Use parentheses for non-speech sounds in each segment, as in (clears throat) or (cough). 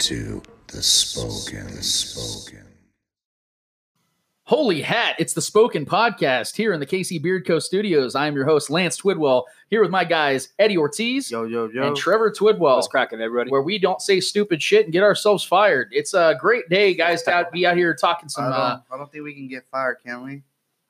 To the Spoken. The Spoken. Holy hat, it's the Spoken Podcast here in the KC Beard Co. studios. I'm your host, Lance Twidwell, here with my guys, Eddie Ortiz Yo, yo, yo. and Trevor Twidwell. What's cracking, everybody? Where we don't say stupid shit and get ourselves fired. It's a great day, guys, to be out here talking some. I don't, Uh, I don't think we can get fired, can we?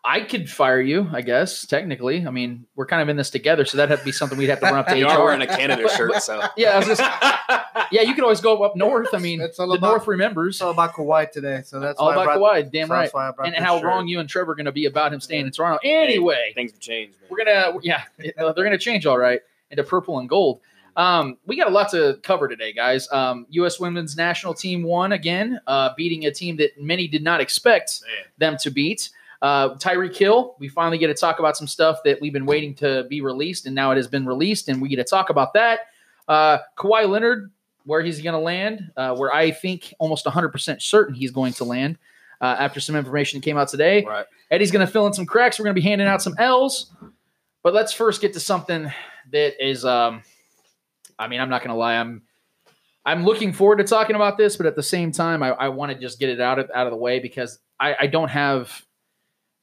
I could fire you, I guess, technically. I mean, we're kind of in this together, so that'd have to be something we'd have to run up to (laughs) You HR. are wearing a Canada shirt, so (laughs) yeah, I was just, (laughs) yeah, you could always go up north. I mean, It's the all about- North remembers. It's all about Kawhi today, so that's All why I about brought, Kawhi, damn so right. That's why I brought And this how shirt. wrong you and Trevor are going to be about him staying in Toronto. Anyway, things have changed. Man. we're gonna, yeah, they're going to change all right into purple and gold. Um, we got a lot to cover today, guys. Um, U.S. Women's National Team won again, uh, beating a team that many did not expect them to beat. Uh, Tyreek Hill, we finally get to talk about some stuff that we've been waiting to be released, and now it has been released, and we get to talk about that. Uh, Kawhi Leonard, where he's going to land, uh, where I think almost 100% certain he's going to land uh, after some information came out today. Right. Eddie's going to fill in some cracks. We're going to be handing out some L's. But let's first get to something that is, um, I mean, I'm not going to lie. I'm I'm looking forward to talking about this, but at the same time, I, I want to just get it out of out of the way because I, I don't have,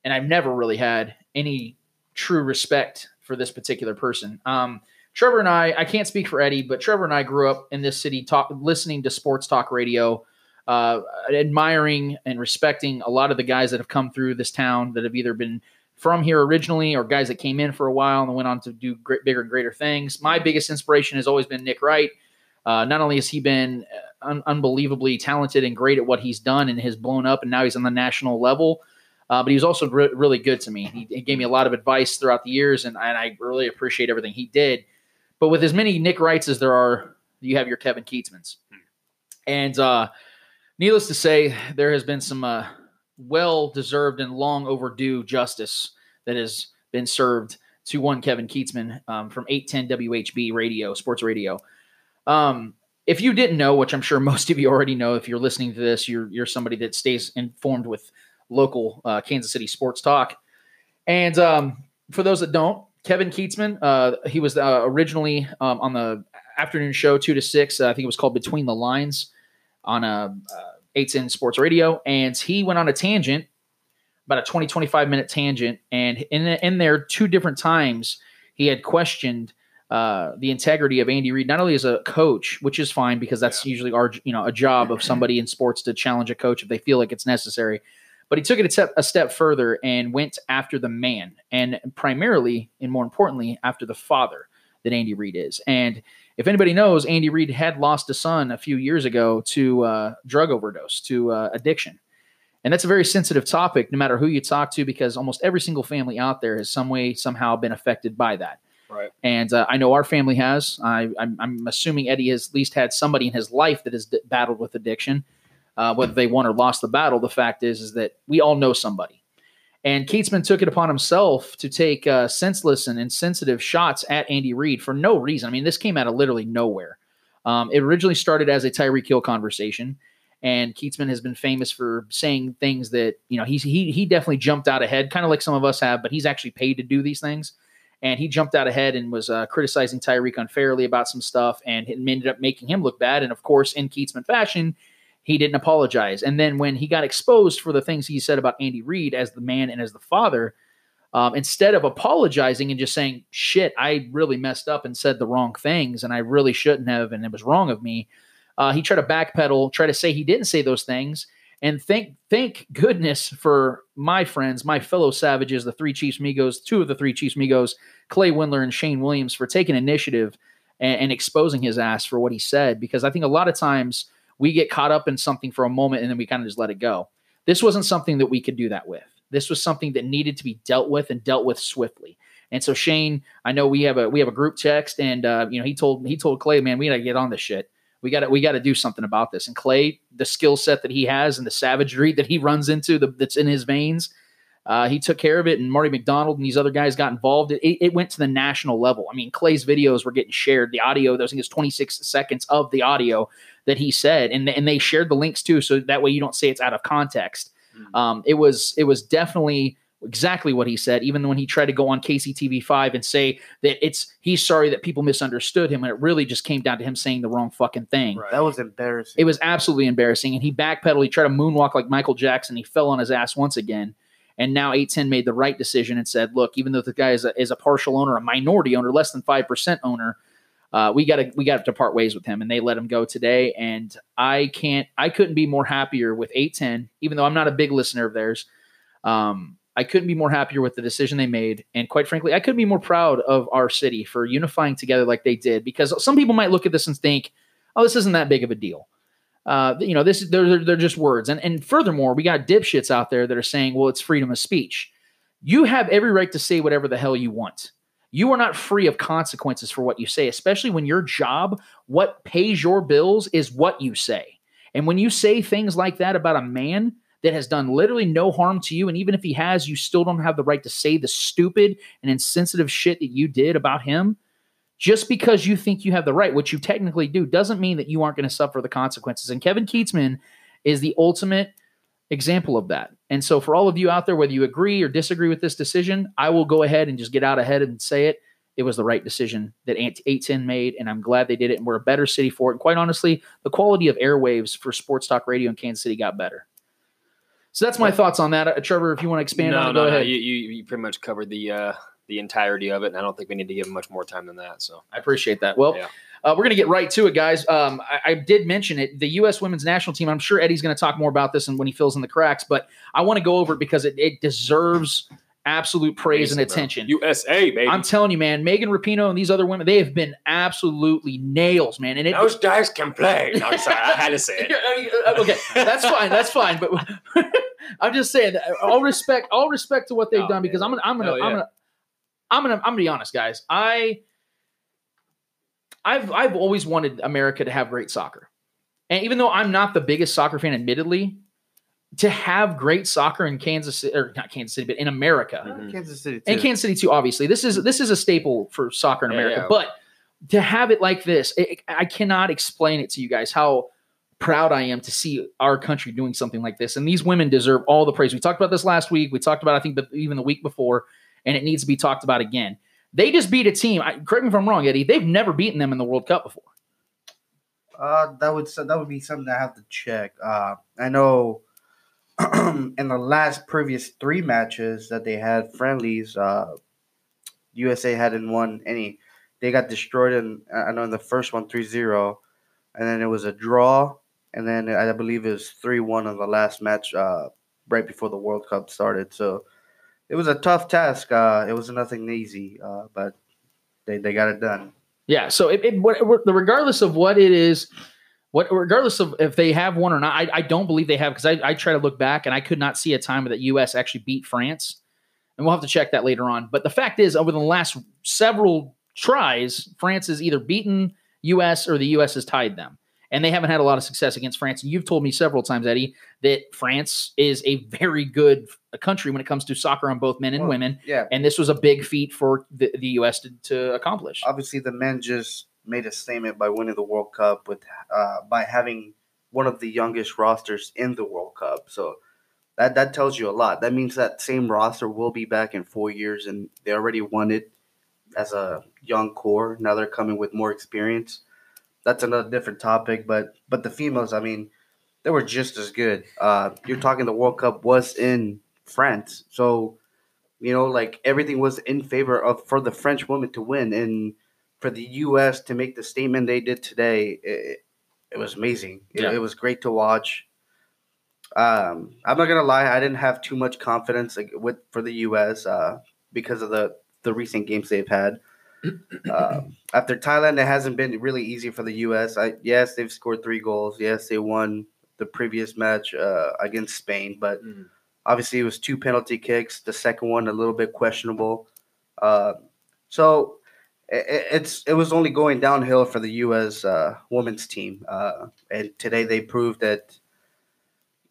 and I've never really had any true respect for this particular person. Um, Trevor and I, I can't speak for Eddie, but Trevor and I grew up in this city, talk, listening to sports talk radio, uh, admiring and respecting a lot of the guys that have come through this town that have either been from here originally or guys that came in for a while and went on to do great, bigger and greater things. My biggest inspiration has always been Nick Wright. Uh, not only has he been un- unbelievably talented and great at what he's done and has blown up, and now he's on the national level, uh, but he was also re- really good to me. He, he gave me a lot of advice throughout the years, and, and I really appreciate everything he did. But with as many Nick Wrights as there are, you have your Kevin Kietzmans. And uh, needless to say, there has been some uh, well deserved and long overdue justice that has been served to one Kevin Kietzman um, from 810 WHB radio, sports radio. Um, if you didn't know, which I'm sure (laughs) most of you already know, if you're listening to this, you're you're somebody that stays informed with local uh, Kansas City sports talk. And um, for those that don't, Kevin Kietzman, uh, he was uh, originally um, on the afternoon show two to six. Uh, I think it was called Between the Lines on a uh, 810 Sports Radio, and he went on a tangent, about a 20 25 minute tangent, and in in there two different times he had questioned uh, the integrity of Andy Reid, not only as a coach, which is fine because that's usually our you know a job of somebody in sports to challenge a coach if they feel like it's necessary. But he took it a step, a step further and went after the man, and primarily, and more importantly, after the father that Andy Reid is. And if anybody knows, Andy Reid had lost a son a few years ago to uh, drug overdose, to uh, addiction. And that's a very sensitive topic, no matter who you talk to, because almost every single family out there has some way, somehow been affected by that. Right. And uh, I know our family has. I, I'm, I'm assuming Eddie has at least had somebody in his life that has d- battled with addiction. Uh, whether they won or lost the battle, the fact is is that we all know somebody. And Kietzman took it upon himself to take uh, senseless and insensitive shots at Andy Reid for no reason. I mean, this came out of literally nowhere. Um, it originally started as a Tyreek Hill conversation, and Kietzman has been famous for saying things that you know he's he he definitely jumped out ahead, kind of like some of us have, but he's actually paid to do these things. And he jumped out ahead and was uh, criticizing Tyreek unfairly about some stuff, and ended up making him look bad. And of course, in Kietzman fashion, he didn't apologize. And then when he got exposed for the things he said about Andy Reid as the man and as the father, um, instead of apologizing and just saying, shit, I really messed up and said the wrong things and I really shouldn't have and it was wrong of me, uh, he tried to backpedal, try to say he didn't say those things. And thank thank goodness for my friends, my fellow savages, the three Chiefs Migos, two of the three Chiefs Migos, Clay Windler and Shane Williams, for taking initiative and, and exposing his ass for what he said. Because I think a lot of times we get caught up in something for a moment and then we kind of just let it go. This wasn't something that we could do that with. This was something that needed to be dealt with and dealt with swiftly. And so Shane, I know we have a we have a group text, and uh, you know he told he told Clay, man, we got to get on this shit. We got to we got to do something about this. And Clay, the skill set that he has and the savagery that he runs into, the, that's in his veins, uh, he took care of it. And Marty McDonald and these other guys got involved. It, it went to the national level. I mean, Clay's videos were getting shared. The audio, I think it's 26 seconds of the audio that he said, and and they shared the links too, so that way you don't say it's out of context. Um, it was it was definitely exactly what he said, even when he tried to go on KCTV five and say that it's he's sorry that people misunderstood him, and it really just came down to him saying the wrong fucking thing. That was embarrassing. It was absolutely embarrassing, and he backpedaled. He tried to moonwalk like Michael Jackson. He fell on his ass once again. And now 810 made the right decision and said, "Look, even though the guy is a, is a partial owner, a minority owner, less than five percent owner, uh, we got to we got to part ways with him." And they let him go today. And I can't, I couldn't be more happier with 810, even though I'm not a big listener of theirs. Um, I couldn't be more happier with the decision they made. And quite frankly, I couldn't be more proud of our city for unifying together like they did. Because some people might look at this and think, "Oh, this isn't that big of a deal." Uh, you know, this they're, they're just words. And and furthermore, we got dipshits out there that are saying, "Well, it's freedom of speech." You have every right to say whatever the hell you want. You are not free of consequences for what you say, especially when your job, what pays your bills, is what you say. And when you say things like that about a man that has done literally no harm to you, and even if he has, you still don't have the right to say the stupid and insensitive shit that you did about him. Just because you think you have the right, which you technically do, doesn't mean that you aren't going to suffer the consequences. And Kevin Kietzman is the ultimate example of that. And so, for all of you out there, whether you agree or disagree with this decision, I will go ahead and just get out ahead and say it. It was the right decision that 810 made, and I'm glad they did it. And we're a better city for it. And quite honestly, the quality of airwaves for sports talk radio in Kansas City got better. So that's my thoughts on that. Uh, Trevor, if you want to expand no, on it, no, go no. ahead. You, you you pretty much covered the uh, the entirety of it, and I don't think we need to give him much more time than that. So I appreciate that. Well, Yeah. uh, we're going to get right to it, guys. Um, I, I did mention it. The U.S. women's national team. I'm sure Eddie's going to talk more about this and when he fills in the cracks, but I want to go over it because it, it deserves absolute praise and Amazing, bro. attention. USA baby. I'm telling you, man, Megan Rapinoe and these other women, they have been absolutely nails, man. And it, Those guys can play. No, I'm sorry, I had to say it. (laughs) Uh, okay, that's fine. That's fine. But (laughs) I'm just saying, that all respect, all respect to what they've Oh, done because I'm gonna, I'm gonna, Hell I'm gonna, I'm gonna, I'm gonna be honest, guys. I, I've, I've always wanted America to have great soccer, and even though I'm not the biggest soccer fan, admittedly, to have great soccer in Kansas City, or not Kansas City, but in America, Mhm. Kansas City too. and Kansas City too. Obviously, this is this is a staple for soccer in Yeah, America. yeah. But to have it like this, it, I cannot explain it to you guys how proud I am to see our country doing something like this. And these women deserve all the praise. We talked about this last week. We talked about I think the, even the week before, and it needs to be talked about again. They just beat a team. I, correct me if I'm wrong, Eddie. They've never beaten them in the World Cup before. Uh, that would that would be something I have to check. Uh, I know (clears throat) in the last previous three matches that they had friendlies, uh, USA hadn't won any. They got destroyed in I know in the first one 3-0, and then it was a draw, and then I believe it was three one in the last match uh, right before the World Cup started. So it was a tough task. Uh, it was nothing easy, uh, but they, they got it done. Yeah. So it, it regardless of what it is, what regardless of if they have one or not, I, I don't believe they have because I, I try to look back and I could not see a time that the U.S. actually beat France, and we'll have to check that later on. But the fact is, over the last several tries, France has either beaten U.S. or the U.S. has tied them. And they haven't had a lot of success against France. And you've told me several times, Eddie, that France is a very good country when it comes to soccer on both men and Well, women. Yeah, And this was a big feat for the, the U.S. to, to accomplish. obviously the men just made a statement by winning the World Cup with uh, by having one of the youngest rosters in the World Cup. So that that tells you a lot. That means that same roster will be back in four years, and they already won it as a young core. Now they're coming with more experience. That's another different topic, but but the females, I mean, they were just as good. Uh, you're talking the World Cup was in France, so you know, like everything was in favor of for the French women to win, and for the U.S. to make the statement they did today, it, it was amazing. It, Yeah. it was great to watch. Um, I'm not gonna lie, I didn't have too much confidence like, with for the U.S. Uh, because of the the recent games they've had. Um after Thailand, it hasn't been really easy for the U.S. I, yes, they've scored three goals. Yes, they won the previous match uh, against Spain, but Mhm. obviously it was two penalty kicks. The second one a little bit questionable. Uh, so i- i- it's it was only going downhill for the U.S. Uh, women's team, uh, and today they proved that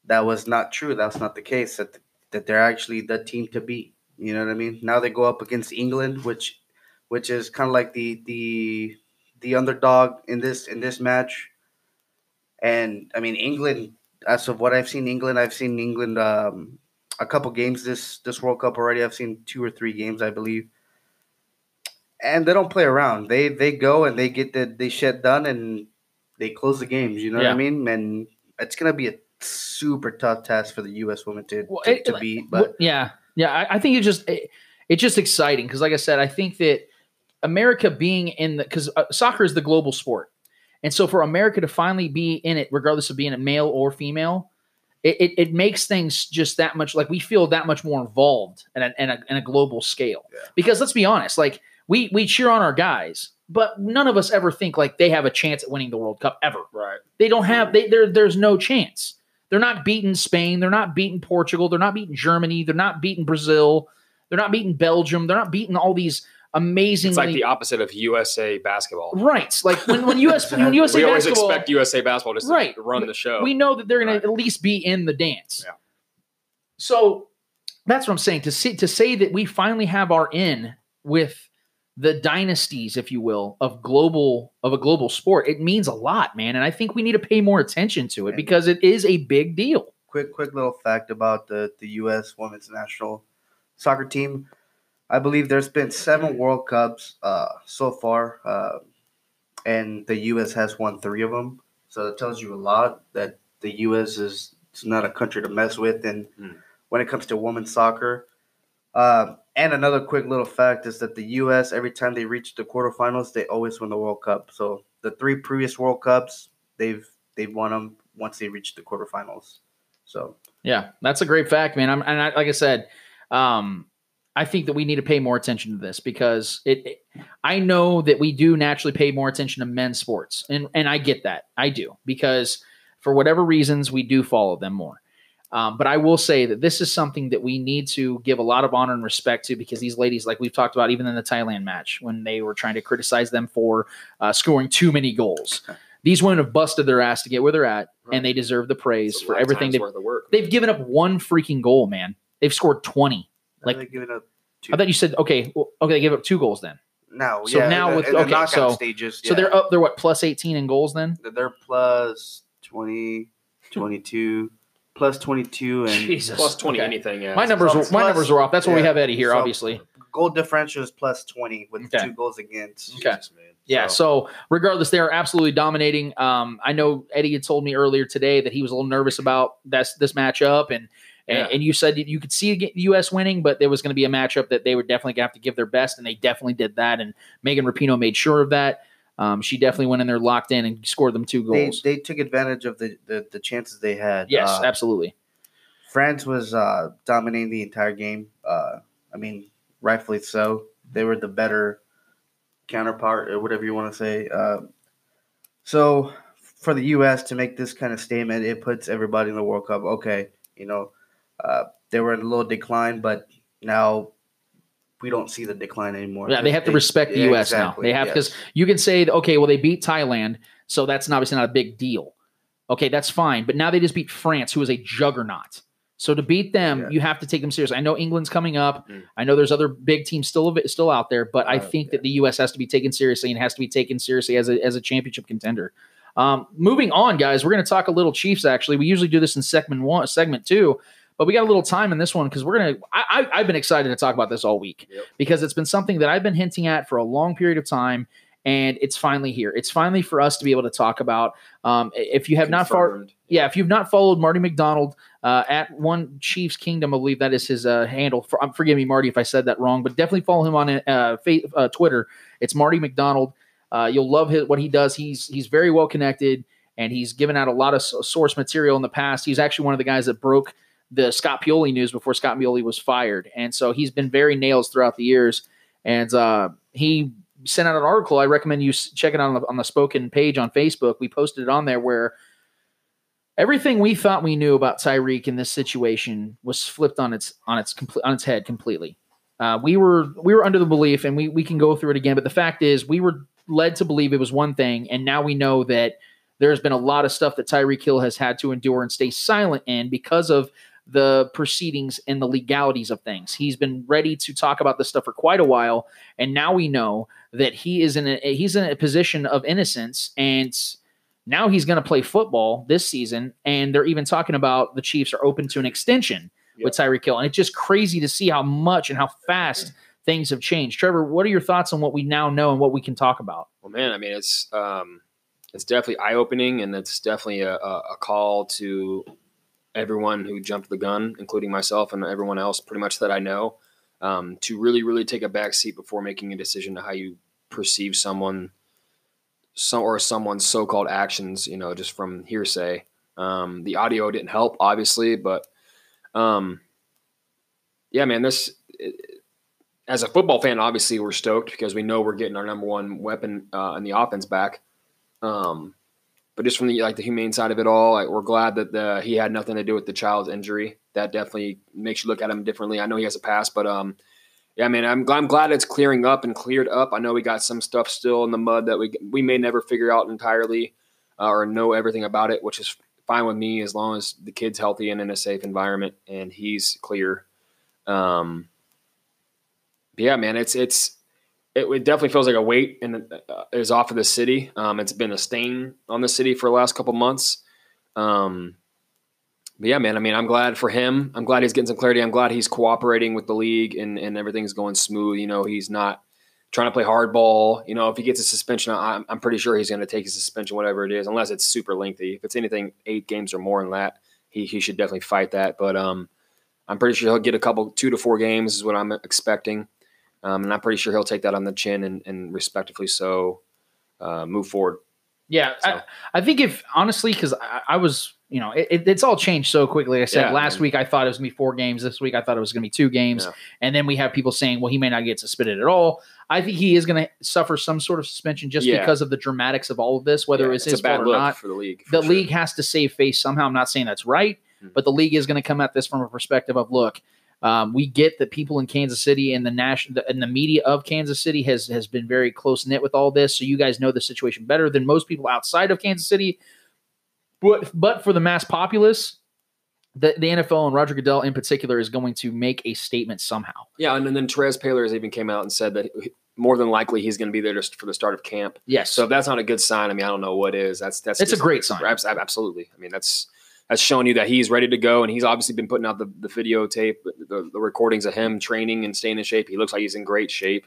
that was not true. That's not the case. That that they're actually the team to beat. You know what I mean? Now they go up against England, which which is kind of like the the the underdog in this in this match. And I mean, England. As of what I've seen, England. I've seen England um, a couple games this this World Cup already. I've seen two or three games, I believe and they don't play around. They they go and they get the they shit done and they close the games. You know what I mean? And it's gonna be a super tough task for the U.S. women to Well, to, it- to beat. But yeah, yeah. I, I think it just it, it's just exciting because, like I said, I think that America being in the because uh, soccer is the global sport, and so for America to finally be in it, regardless of being a male or female, it, it, it makes things just that much like we feel that much more involved in a, in a, in a global scale. Because let's be honest, like we we cheer on our guys, but none of us ever think like they have a chance at winning the World Cup ever. Right. They don't have they there there's no chance. They're not beating Spain, they're not beating Portugal, they're not beating Germany, they're not beating Brazil, they're not beating Belgium, they're not beating all these amazingly It's like the opposite of USA basketball. right. Like when when US when (laughs) USA we always expect USA basketball just Right. to run the show. we know that they're going Right. to at least be in the dance. Yeah. So that's what I'm saying. To see to say that we finally have our in with the dynasties, if you will, of global of a global sport, it means a lot, man. And I think we need to pay more attention to it And- because it is a big deal. quick quick little fact about the the U.S. women's national soccer team. I believe there's been seven World Cups uh, so far, uh, and the U.S. has won three of them. So it tells you a lot that the U.S. is it's not a country to mess with, and Hmm. when it comes to women's soccer. Um, and another quick little fact is that the U.S. every time they reach the quarterfinals, they always win the World Cup. So the three previous World Cups, they've they've won them once they reach the quarterfinals. So Yeah, that's a great fact, man. I'm and I, like I said, um, I think that we need to pay more attention to this because it, it- I know that we do naturally pay more attention to men's sports, and and I get that. I do because for whatever reasons we do follow them more. Um, but I will say that this is something that we need to give a lot of honor and respect to because these ladies, like we've talked about, even in the Thailand match, when they were trying to criticize them for uh, scoring too many goals, (laughs) these women have busted their ass to get where they're at, and they deserve the praise for everything they've. They've given up one freaking goal, man. They've scored 20. Like- give it up two. I thought you said, okay, well, okay, they gave up two goals then. No, so yeah, now in the- with- in the okay, knockout so- stages, So they're up, they're what, plus 18 in goals then? they're plus 20, 22, plus 22, and (laughs) Jesus. Plus 20 Okay. anything. Yeah. My numbers, So were, my plus- numbers are off. That's why we have Eddie here, So- obviously. goal differential is plus 20 with Okay. two goals against. Okay. Jesus, man. Yeah. So regardless, they are absolutely dominating. Um, I know Eddie had told me earlier today that he was a little nervous about this this matchup, and and, Yeah. and you said you could see the U.S. winning, but there was going to be a matchup that they were definitely going to have to give their best, and they definitely did that. And Megan Rapinoe made sure of that. Um, she definitely went in there locked in and scored them two goals. they took advantage of the, the, the chances they had. yes, Uh, absolutely. France was uh, dominating the entire game. Uh, I mean, rightfully so. They were the better counterpart, or whatever you want to say. Um so, for the U.S. to make this kind of statement, it puts everybody in the World Cup. Okay, you know, uh, they were in a little decline, but now we don't see the decline anymore. Yeah, they have to respect the yeah, U.S. exactly, now. They have yes. because you can say, okay, well, they beat Thailand, so that's obviously not a big deal. Okay, that's fine. But now they just beat France, who is a juggernaut. So to beat them, Yeah. you have to take them seriously. I know England's coming up. Mm. I know there's other big teams still still out there, but I Uh, think yeah. that the U.S. has to be taken seriously and has to be taken seriously as a as a championship contender. Um, moving on, guys, we're going to talk a little Chiefs. Actually, we usually do this in segment one, segment two, but we got a little time in this one because we're gonna. I, I, I've been excited to talk about this all week Yep. because it's been something that I've been hinting at for a long period of time, and it's finally here. It's finally for us to be able to talk about. Um, if you have not far, Confirmed. yeah, if you've not followed Marty McDonald uh, at One Chiefs Kingdom, I believe that is his uh, handle. For, um, forgive me, Marty, if I said that wrong, but definitely follow him on uh, fa- uh, Twitter. It's Marty McDonald. Uh, you'll love his, what he does. He's he's very well connected, and he's given out a lot of source material in the past. He's actually one of the guys that broke the Scott Pioli news before Scott Pioli was fired, and so he's been very nails throughout the years. And uh, he sent out an article. I recommend you check it out on the, on the Spoken page on Facebook. We posted it on there where everything we thought we knew about Tyreek in this situation was flipped on its on its complete on its head completely. Uh, we were we were under the belief, and we we can go through it again. But the fact is, we were led to believe it was one thing, and now we know that there's been a lot of stuff that Tyreek Hill has had to endure and stay silent in because of the proceedings and the legalities of things. He's been ready to talk about this stuff for quite a while, and now we know that he is in a he's in a position of innocence, and now he's going to play football this season. And they're even talking about the Chiefs are open to an extension with Tyreek Hill, and it's just crazy to see how much and how fast things have changed. Trevor, what are your thoughts on what we now know and what we can talk about? Well, man, I mean, it's um, it's definitely eye opening, and it's definitely a, a, a call to everyone who jumped the gun, including myself and everyone else, pretty much that I know, um, to really, really take a back seat before making a decision to how you perceive someone, some or someone's so-called actions. You know, just from hearsay. Um, the audio didn't help, obviously, but um, yeah, man, this. as a football fan, obviously we're stoked because we know we're getting our number one weapon uh, in the offense back. Um, but just from the like the humane side of it all, like we're glad that the, he had nothing to do with the child's injury. That definitely makes you look at him differently. I know he has a pass, but um, yeah, man, I'm glad, I'm glad it's clearing up and cleared up. I know we got some stuff still in the mud that we we may never figure out entirely uh, or know everything about it, which is fine with me as long as the kid's healthy and in a safe environment and he's clear. Um, yeah, man, it's it's it, it, definitely feels like a weight and uh, is off of the city. Um, it's been a stain on the city for the last couple months. Um, but yeah, man, I mean, I'm glad for him. I'm glad he's getting some clarity. I'm glad he's cooperating with the league and, and everything's going smooth. You know, he's not trying to play hardball. You know, if he gets a suspension, I'm, I'm pretty sure he's going to take his suspension, whatever it is, unless it's super lengthy. If it's anything eight games or more than that, he, he should definitely fight that. But um, I'm pretty sure he'll get a couple, two to four games is what I'm expecting. Um, and I'm pretty sure he'll take that on the chin and, and respectively so uh, move forward. Yeah, so. I, I, think if honestly, because I, I, was, you know, it, it's all changed so quickly. I said yeah, last man. week, I thought it was gonna be four games. This week, I thought it was gonna be two games. Yeah. And then we have people saying, well, he may not get suspended at all. I think he is going to suffer some sort of suspension just yeah. because of the dramatics of all of this, whether it's, it's his fault or not. For the league, for the sure. league has to save face somehow. I'm not saying that's right, mm-hmm. but the league is going to come at this from a perspective of look um, we get that people in Kansas City and the national and the media of Kansas City has has been very close knit with all this. So you guys know the situation better than most people outside of Kansas City. But but for the mass populace, the, the NFL and Roger Goodell in particular is going to make a statement somehow. Yeah, and, and then Paylor has even came out and said that more than likely he's going to be there just for the start of camp. Yes. So if that's not a good sign, I mean, I don't know what is. That's that's it's a great sign. Absolutely. I mean, that's that's showing you that he's ready to go. And he's obviously been putting out the, the videotape, the, the recordings of him training and staying in shape. He looks like he's in great shape.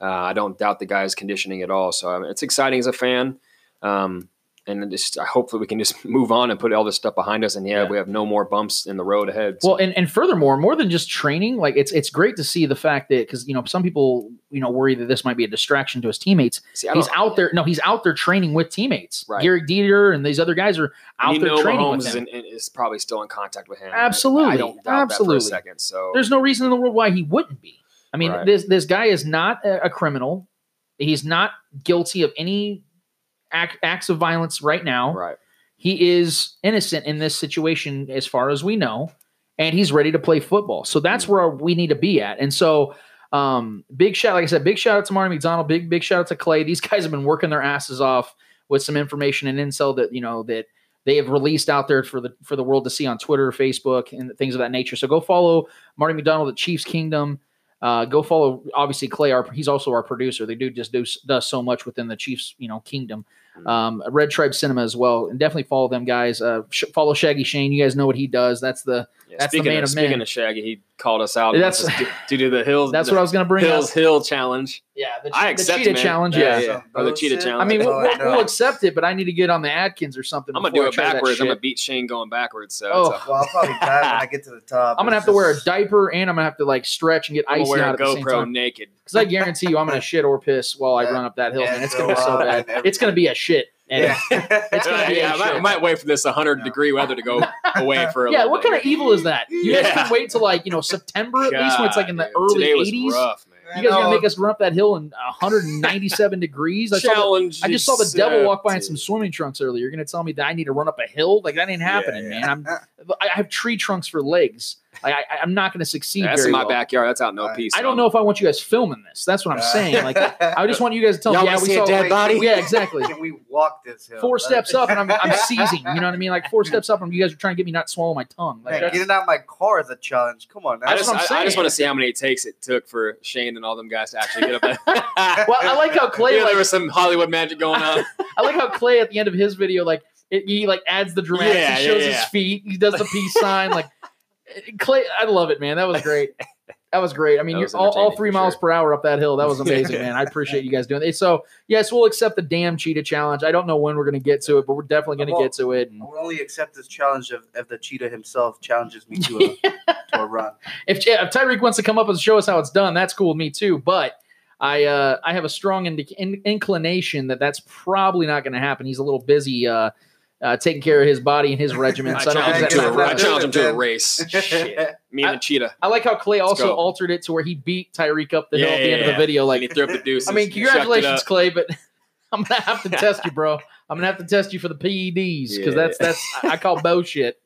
Uh, I don't doubt the guy's conditioning at all. So I mean, it's exciting as a fan. Um, and just hopefully we can just (laughs) move on and put all this stuff behind us and yeah, yeah, we have no more bumps in the road ahead so. well and, and furthermore more than just training like it's it's great to see the fact that because you know some people you know worry that this might be a distraction to his teammates see, he's out there no he's out there training with teammates right. Gehrig Dieter and these other guys are out there training Mahomes with him. Is, in, is probably still in contact with him absolutely I don't doubt absolutely. that for a second so there's no reason in the world why he wouldn't be I mean right. this this guy is not a, a criminal he's not guilty of any act, acts of violence right now. Right. He is innocent in this situation, as far as we know, and he's ready to play football. So that's where we need to be at. And so, um, big shout, like I said, big shout out to Marty McDonald. Big big shout out to Clay. These guys have been working their asses off with some information and intel that you know that they have released out there for the for the world to see on Twitter, Facebook, and things of that nature. So go follow Marty McDonald at Chiefs Kingdom. Uh, go follow obviously Clay. Our he's also our producer. They do just do does so much within the Chiefs you know kingdom. Mm-hmm. Um, Red Tribe Cinema as well, and definitely follow them guys. Uh, sh- follow Shaggy Shane. You guys know what he does. That's the yeah, that's the man of, of speaking men. of Shaggy, he called us out. That's (laughs) to do the hills. That's the what I was going to bring Hills up. Hill challenge. Yeah, the, I accept the cheetah it, challenge. Yeah, Yeah, yeah. Or the cheetah challenge. I mean, we'll, we'll, we'll accept it, but I need to get on the Atkins or something. I'm gonna do it backwards. I'm gonna beat Shane going backwards. So, oh. well, I'll probably (laughs) die when I get to the top. I'm gonna have to wear a diaper and I'm gonna have to like stretch and get I'm icy wear out a at the same GoPro time. naked. Because I guarantee you, I'm gonna (laughs) shit or piss while I run up that hill, Yeah, man. It's gonna be so bad. It's gonna be a shit. And Yeah. It's (laughs) gonna be yeah, a I might. I might wait for this 100 degree weather to go (laughs) away for a yeah, little what bit. kind of evil is that? You guys Yeah. can wait till like you know September at least when it's like in the God, early Today was 80s. rough, man. You guys gonna make us run up that hill in 197 (laughs) degrees? I saw, the, I just saw the devil walk by in some swimming trunks earlier. You're gonna tell me that I need to run up a hill? Like that ain't happening, yeah. man. I'm uh, I have tree trunks for legs. Like, I, I- I'm not going to succeed. That's very in my well. backyard. That's out no Right. peace. I don't know if I want you guys filming this. That's what I'm uh, saying. Like, I just want you guys to tell (laughs) me. Y'all Yeah, we see a saw dead body? Yeah, exactly. (laughs) Can we walk this hill? Four That- steps up, and I'm, I'm (laughs) seizing. You know what I mean? Like four steps up, and you guys are trying to get me not to swallow my tongue. Like, Man, getting out of my car is a challenge. Come on, now. I That's just, what I'm I, I just want to see how many takes it took for Shane and all them guys to actually get up there. well, I like how Clay. Yeah, there was some Hollywood magic going on. I like how Clay at the end of his video, like it, he like adds the dramatics. Yeah, he yeah, shows his feet. He does the peace sign. Like (laughs) Clay, I love it, man. That was great. That was great. I mean, you're all, all three miles sure. per hour up that hill. That was (laughs) amazing, man. I appreciate you guys doing it. So, yes, we'll accept the damn cheetah challenge. I don't know when we're going to get to it, but we're definitely going to get to it. And I will only accept this challenge if, if the cheetah himself challenges me to a, (laughs) to a run. if, yeah, if Tyreek wants to come up and show us how it's done, that's cool with me too. But I uh, I have a strong indi- in- inclination that that's probably not going to happen. He's a little busy uh, uh, taking care of his body and his (laughs) regimen. I So I don't challenge him think to a, not I gonna challenge him to a race. (laughs) Shit. Me and the cheetah. I like how Clay also go. altered it to where he beat Tyreek up the hill at the Yeah, end of the video. Like Like, he threw up the deuces. I mean, congratulations. Clay, but (laughs) I'm gonna have to test you, bro. I'm gonna have to test you for the PEDs because Yeah. that's that's I call bullshit.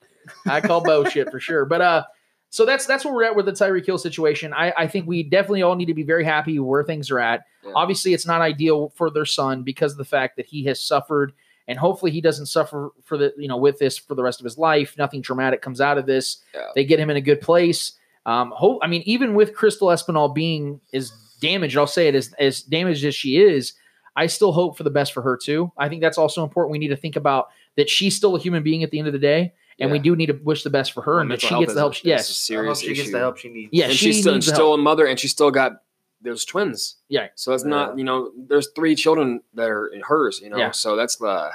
I call bullshit for sure. But uh, so that's that's where we're at with the Tyreek Hill situation. I I think we definitely all need to be very happy where things are at. Yeah. Obviously, it's not ideal for their son because of the fact that he has suffered, and hopefully he doesn't suffer for the you know with this for the rest of his life. Nothing traumatic comes out of this. Yeah. They get him in a good place. Um, hope I mean even with Crystal Espinal being as damaged, I'll say it as as damaged as she is. I still hope for the best for her too. I think that's also important. We need to think about that she's still a human being at the end of the day, and we do need to wish the best for her Well, and that she gets the help. She, yes, serious she gets the help she needs. Yeah, and she she's still, needs and the still a mother, and she still got those twins. Yeah. So it's not, you know, there's three children that are hers, you know. Yeah. So that's the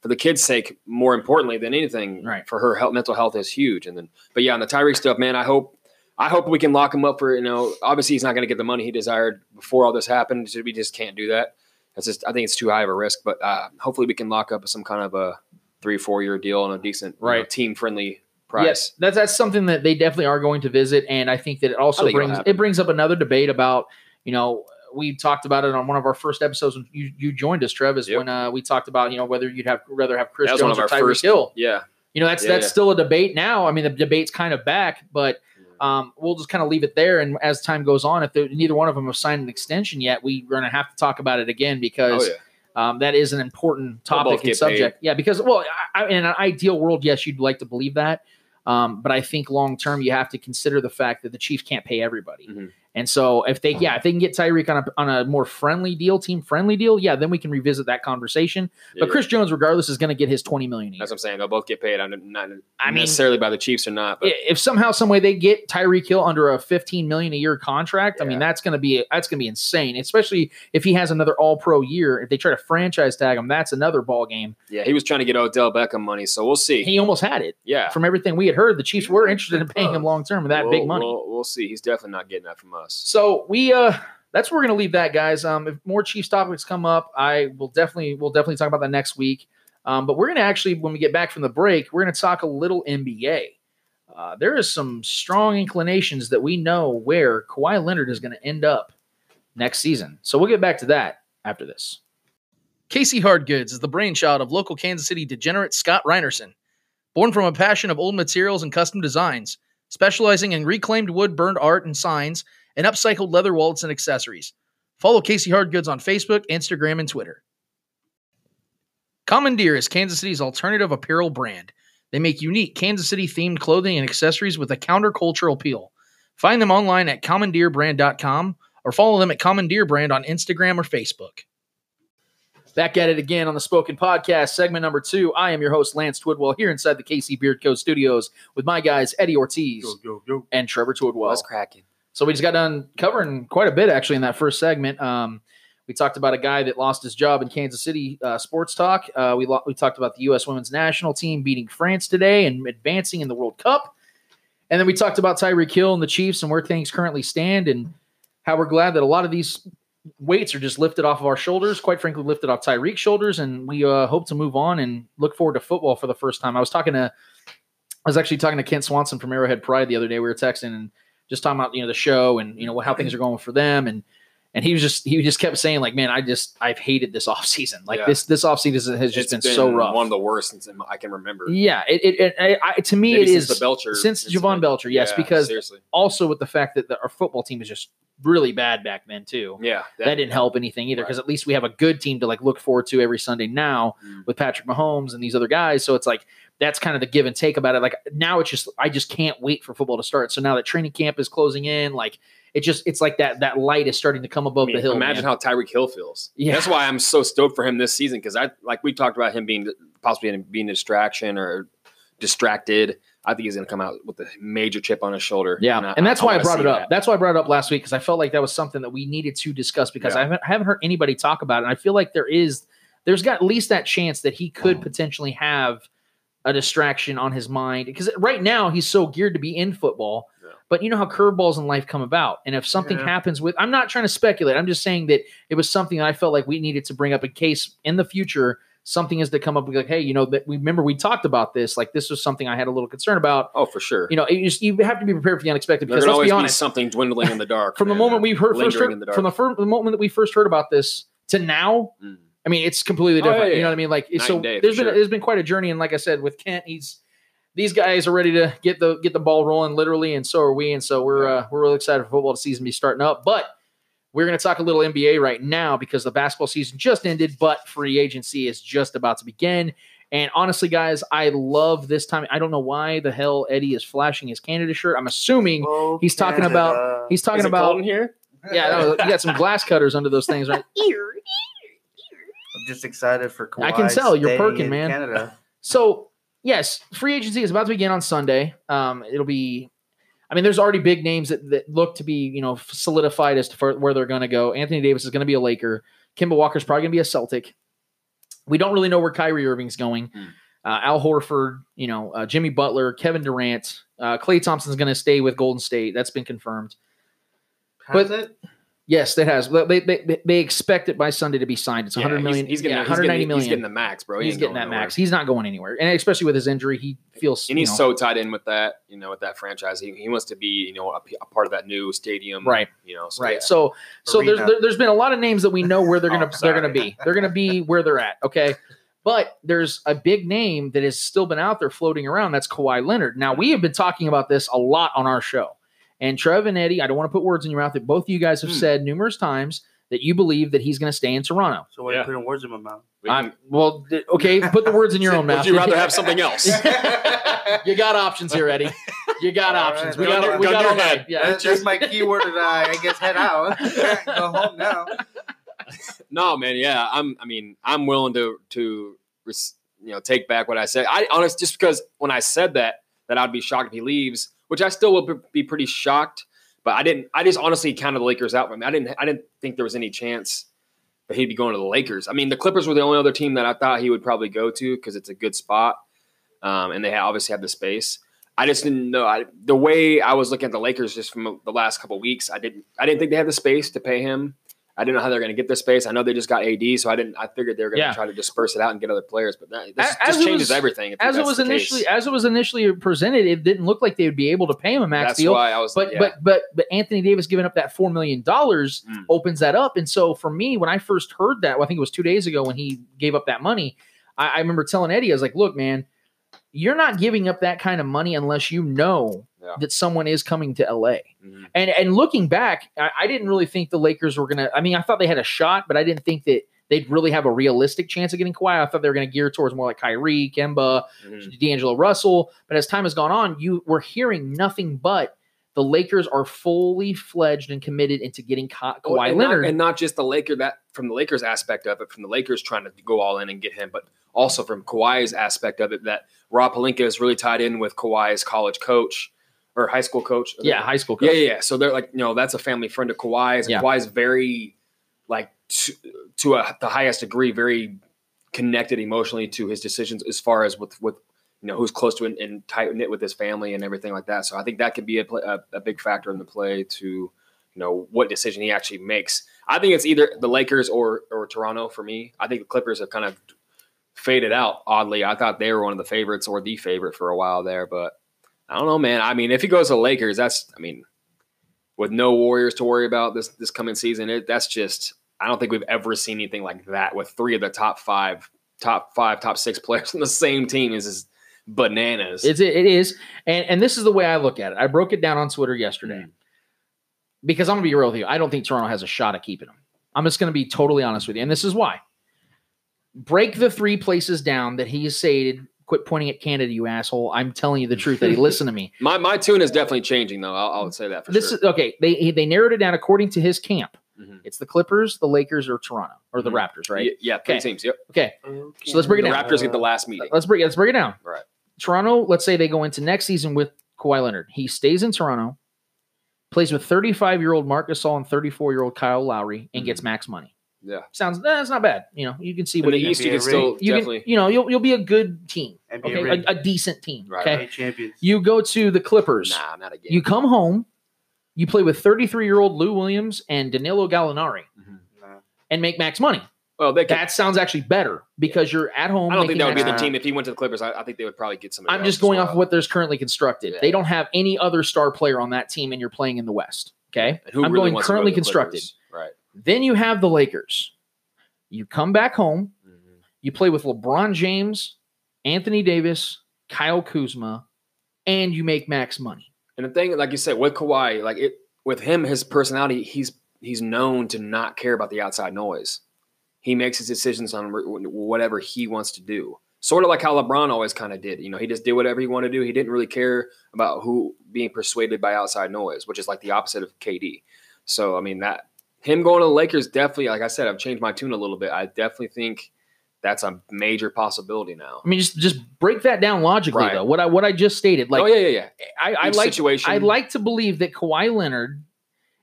for the kids' sake, more importantly than anything, Right. for her health, mental health is huge. And then, but yeah, on the Tyreek stuff, man, I hope, I hope we can lock him up for, you know, obviously he's not going to get the money he desired before all this happened. So we just can't do that. That's just, I think it's too high of a risk. But uh, hopefully we can lock up some kind of a three, four year deal on a decent, Right. team friendly price. Yes, that's that's something that they definitely are going to visit, and I think that it also brings it brings up another debate about you know we talked about it on one of our first episodes when you, you joined us, Trev, is Yep. when uh, we talked about you know whether you'd have rather have Chris Jones or Tyreek Hill. Yeah. You know that's Yeah, that's yeah. still a debate now. I mean the debate's kind of back, but um, we'll just kind of leave it there. And as time goes on, if there, neither one of them have signed an extension yet, we're going to have to talk about it again because Oh, yeah. um, that is an important topic and subject. Yeah, because well, I, in an ideal world, yes, you'd like to believe that, um, but I think long term, you have to consider the fact that the Chiefs can't pay everybody. Mhm. And so, if they, yeah, if they can get Tyreek on a on a more friendly deal, team friendly deal, yeah, then we can revisit that conversation. but Chris Jones, regardless, is going to get his twenty million a year. That's what I'm saying. They'll both get paid. I'm not I mean- necessarily by the Chiefs or not, but if somehow, some way they get Tyreek Hill under a 15 million a year contract, I mean that's going to be that's going to be insane. Especially if he has another All Pro year. If they try to franchise tag him, that's another ball game. yeah, he was trying to get Odell Beckham money, so we'll see. He almost had it. yeah, From everything we had heard, the Chiefs were interested in paying him long term with that We'll- big money. We'll, we'll see. He's definitely not getting that from us. So we uh that's where we're gonna leave that, guys. Um, if more Chiefs topics come up, I will definitely we'll definitely talk about that next week. Um, but we're gonna actually when we get back from the break, we're gonna talk a little NBA. Uh, there is some strong inclinations that we know where Kawhi Leonard is going to end up next season. So we'll get back to that after this. Casey Hardgoods is the brainchild of local Kansas City degenerate Scott Reinerson. Born from a passion of old materials and custom designs, specializing in reclaimed wood burned art and signs, and upcycled leather wallets and accessories. Follow Casey Hardgoods on Facebook, Instagram, and Twitter. Commandeer is Kansas City's alternative apparel brand. They make unique Kansas City themed clothing and accessories with a countercultural appeal. Find them online at commandeerbrand.com or follow them at Commandeer Brand on Instagram or Facebook. Back at it again on the Spoken Podcast, segment number two. I am your host, Lance Twidwell, here inside the KC Beard Co. studios with my guys, Eddie Ortiz and Trevor Twidwell. What's cracking? So we just got done covering quite a bit actually in that first segment. Um, we talked about a guy that lost his job in Kansas City uh, sports talk. Uh, we lo- we talked about the U.S. Women's National Team beating France today and advancing in the World Cup. And then we talked about Tyreek Hill and the Chiefs and where things currently stand and how we're glad that a lot of these weights are just lifted off of our shoulders. Quite frankly, lifted off Tyreek's shoulders, and we uh, hope to move on and look forward to football for the first time. I was talking to, I was actually talking to Kent Swanson from Arrowhead Pride the other day. We were texting and just talking about you know the show and you know how things are going for them and And he was just he just kept saying like, man, I just I've hated this (laughs) offseason. Like Yeah. this this offseason has just It's been, so rough. One of the worst since I can remember. yeah, it, it, it I, I- to me Maybe it since is the Belcher since. Jovan Belcher, yes, Yeah, because seriously, also with the fact that the, our football team is just really bad back then too. yeah, That, didn't help anything either because at least we have a good team to like look forward to every Sunday now Mm. with Patrick Mahomes and these other guys. So it's like that's kind of the give and take about it. Like now it's just I just can't wait for football to start. So now that training camp is closing in, like it just it's like that that light is starting to come above I mean, the hill. Imagine man. how Tyreek Hill feels. Yeah. that's why I'm so stoked for him this season because I like we talked about him being possibly being a distraction or distracted. I think he's going to come out with a major chip on his shoulder. Yeah, I- and that's why I wanna brought it up. that. That's why I brought it up last week because I felt like that was something that we needed to discuss because Yeah. I, haven't, I haven't heard anybody talk about it. And I feel like there is, there's got at least that chance that he could mm. potentially have a distraction on his mind because right now he's so geared to be in football. Yeah. But you know how curveballs in life come about, and if something Yeah. happens with, I'm not trying to speculate. I'm just saying that it was something that I felt like we needed to bring up in case in the future something is to come up. Like, hey, you know that we remember we talked about this. Like this was something I had a little concern about Oh, for sure. you know, you, just, you have to be prepared for the unexpected because let's always be be, honest. something dwindling in the dark (laughs) from the moment we heard first heard, the from the, fir- the moment that we first heard about this to now, Mm. I mean, it's completely Oh, yeah, different. yeah, You know what I mean? Like, Night so and day, there's for been sure. there's been quite a journey, and like I said, with Kent, he's these guys are ready to get the get the ball rolling, literally, and so are we. And so we're uh, we're really excited for football season to be starting up, but. We're going to talk a little NBA right now because the basketball season just ended, but free agency is just about to begin. And honestly, guys, I love this time. I don't know why the hell Eddie is flashing his Canada shirt. I'm assuming Oh, he's talking about- he's talking Is it about cold in here? yeah, no, you got some glass cutters under those things, right? (laughs) I'm just excited for Kawhi I can tell, you're perking, man. Canada. (laughs) So yes, free agency is about to begin on Sunday. Um, it'll be, I mean, there's already big names that, that look to be you know solidified as to for where they're going to go. Anthony Davis is going to be a Laker. Kemba Walker's probably going to be a Celtic. We don't really know where Kyrie Irving's going. Hmm. Uh, Al Horford, you know, uh, Jimmy Butler, Kevin Durant, uh, Klay Thompson's going to stay with Golden State. That's been confirmed. Has But- it? Yes, that has. They, they, they expect it by Sunday to be signed. It's Yeah, 100 million. He's, he's getting, yeah, he's getting, million. He's getting the max, bro. He He's getting that nowhere. max. He's not going anywhere, and especially with his injury, he feels. And he's know, so tied in with that, you know, with that franchise. He, he wants to be, you know, a part of that new stadium, Right. You know, so right. yeah. So, so there's Arena. there, there's been a lot of names that we know where they're gonna Oh, (laughs) they're gonna be. They're gonna be where they're at. Okay. But there's a big name that has still been out there floating around. That's Kawhi Leonard. Now we have been talking about this a lot on our show, and Trev and Eddie. I don't want to put words in your mouth. That both of you guys have Hmm. said numerous times that you believe that he's going to stay in Toronto. So why are you putting words in my mouth? I'm, well, th- okay, put the words in your (laughs) own mouth. Would you rather have something else? (laughs) you got options here, Eddie. You got All options. right. We got your- we gun got your all head. night. Yeah. That's just my keyword that I, I guess head out. (laughs) Go home now. no, man. Yeah, I'm. I mean, I'm willing to to you know take back what I said. I honest just because when I said that that I'd be shocked if he leaves, which I still will be- pretty shocked. But I didn't. I just honestly counted the Lakers out. I mean, I didn't. I didn't think there was any chance that he'd be going to the Lakers. I mean, the Clippers were the only other team that I thought he would probably go to because it's a good spot, um, and they obviously have the space. I just didn't know I, the way I was looking at the Lakers just from the last couple weeks. I didn't. I didn't think they had the space to pay him. I didn't know how they're going to get their space. I know they just got AD, so I didn't. I figured they were going to Yeah. try to disperse it out and get other players, but that this As- just changes was- everything. As it was initially as it was initially presented, it didn't look like they would be able to pay him a max That's deal. why I was. But yeah. but but but Anthony Davis giving up that four million dollars Mm. opens that up. And so for me, when I first heard that, well, I think it was two days ago when he gave up that money, I, I remember telling Eddie, I was like, "Look, man, you're not giving up that kind of money unless you know Yeah. that someone is coming to LA." Mhm. And and looking back, I, I didn't really think the Lakers were gonna. I mean, I thought they had a shot, but I didn't think that they'd really have a realistic chance of getting Kawhi. I thought they were going to gear towards more like Kyrie, Kemba, Mhm. D'Angelo Russell. But as time has gone on, you we're hearing nothing but the Lakers are fully fledged and committed into getting Ka- Well, Kawhi and not- Leonard. and not just the Laker that from the Lakers aspect of it, from the Lakers trying to go all in and get him, but also from Kawhi's aspect of it, that Rob Pelinka is really tied in with Kawhi's college coach or high school coach. yeah, high school coach. yeah, yeah. So they're like, you know, that's a family friend of Kawhi's. And Yeah. Kawhi's very, like, to, to a, the highest degree, very connected emotionally to his decisions as far as with with you know who's close to and, and tight knit with his family and everything like that. So I think that could be a, pla- a, a big factor in the play to you know what decision he actually makes. I think it's either the Lakers or or Toronto for me. I think the Clippers have kind of faded out. Oddly, I thought they were one of the favorites or the favorite for a while there, but I don't know, man. I mean, if he goes to Lakers, that's I mean. with no Warriors to worry about this this coming season. It, that's just I don't think we've ever seen anything like that with three of the top five, top five, top six players on the same team. Is just bananas. It's it is, and and this is the way I look at it. I broke it down on Twitter yesterday hmm. because I'm gonna be real with you. I don't think Toronto has a shot at keeping him. I'm just gonna be totally honest with you, and this is why. Break the three places down that he has said. Quit pointing at Canada, you asshole. I'm telling you the truth. That he (laughs) listen to me. my my tune is definitely changing though. I'll, I'll say that for this sure. is okay. They they narrowed it down according to his camp. Mhm. It's the Clippers, the Lakers, or Toronto, or the Mhm. Raptors, right? Y- yeah, three Okay. teams. Yep. Okay, So let's break it The down. Raptors get the last meeting. let's break let's break it down. Right. Toronto, let's say they go into next season with Kawhi Leonard. He stays in Toronto, plays with 35 year old Marc Gasol and 34 year old Kyle Lowry, and gets max money. Yeah. Sounds eh, that's not bad. You know, you can see In what the you, East, you NBA can still you definitely. can, you know, you'll you'll be a good team. NBA Okay, a, a decent team. Right, okay, Eight champions. you go to the Clippers. nah, not again. You come home, you play with 33 year old Lou Williams and Danilo Gallinari, mm-hmm. Nah. and make max money. well, they could, That sounds actually better because you're at home. I don't think that would be the team if he went to the Clippers. I, I think they would probably get somebody. I'm just as going off well. of what there's currently constructed. Yeah. They don't have any other star player on that team, and you're playing in the West. Okay, And who I'm really going wants go currently constructed. Clippers? Right. Then you have the Lakers. You come back home. Mhm. You play with LeBron James, Anthony Davis, Kyle Kuzma, and you make max money. And the thing, like you said, with Kawhi, like it with him, his personality, he's he's known to not care about the outside noise. He makes his decisions on whatever he wants to do. Sort of like how LeBron always kind of did. You know, he just did whatever he wanted to do. He didn't really care about who being persuaded by outside noise, which is like the opposite of KD. So I mean that him going to the Lakers definitely, like I said, I've changed my tune a little bit. I definitely think that's a major possibility now. I mean, just just break that down logically, Right. though. What I what I just stated, like oh yeah, yeah, yeah. I, I like situation. I like to believe that Kawhi Leonard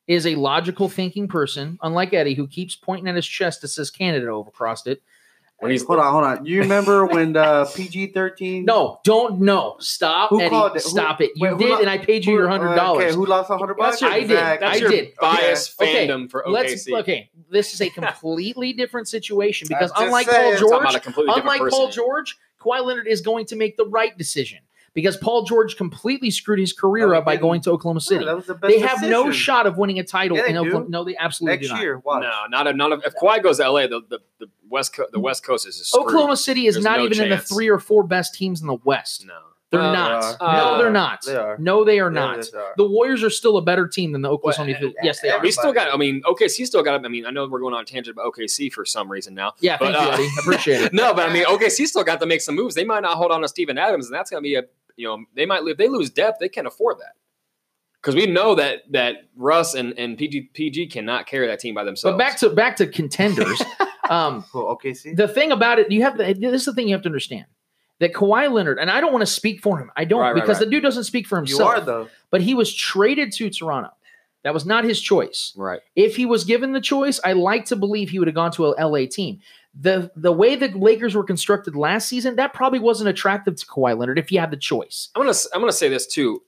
is a logical thinking person, unlike Eddie, who keeps pointing at his chest that says Canada over across it. When he's Hold on, hold on. You remember (laughs) when uh, the PG thirteen? No, don't no. Stop, Who Eddie. called it? Who- Stop it. You wait, did, lo- and I paid you Who- your hundred uh, dollars. Okay, who lost a hundred bucks? That's your- I did. Zach. I that's your did. biased Okay. fandom for OKC. Let's okay. This is a (laughs) completely different situation because unlike. Paul Talking Talking George, about a completely different unlike person. Paul George, Kawhi Leonard is going to make the right decision because Paul George completely screwed his career No, up by didn't. going to Oklahoma City. Yeah, that was the best they have no shot of winning a title Yeah, they in do. No, they absolutely do not. year. Watch. No, not a, not a, if Kawhi goes to LA, the, the, the West Co- the West Coast is screwed. Oklahoma City is There's not no even in the three or four best teams in the West. No, They're Uh, not. they no, they're not. They are. No, they are Yeah, not. they are. The Warriors are still a better team than the Oklahoma. Well, yes, they are. we still got. I mean, OKC still got. I mean, I know we're going on a tangent about OKC for some reason now. Yeah, thank But, you, uh, Eddie. I appreciate it. (laughs) No, but I mean, OKC still got to make some moves. They might not hold on to Steven Adams, and that's going to be a you know they might if they lose depth, they can't afford that because we know that that Russ and and PG PG cannot carry that team by themselves. But back to back to contenders. (laughs) um, Who, OKC. the thing about it, you have to. This is the thing you have to understand that Kawhi Leonard, and I don't want to speak for him. I don't Right, right, because right. the dude doesn't speak for himself. you himself. are though. but he was traded to Toronto. That was not his choice. right, If he was given the choice, I like to believe he would have gone to a LA team. The the way the Lakers were constructed last season, that probably wasn't attractive to Kawhi Leonard if he had the choice. I'm gonna I'm gonna say this too.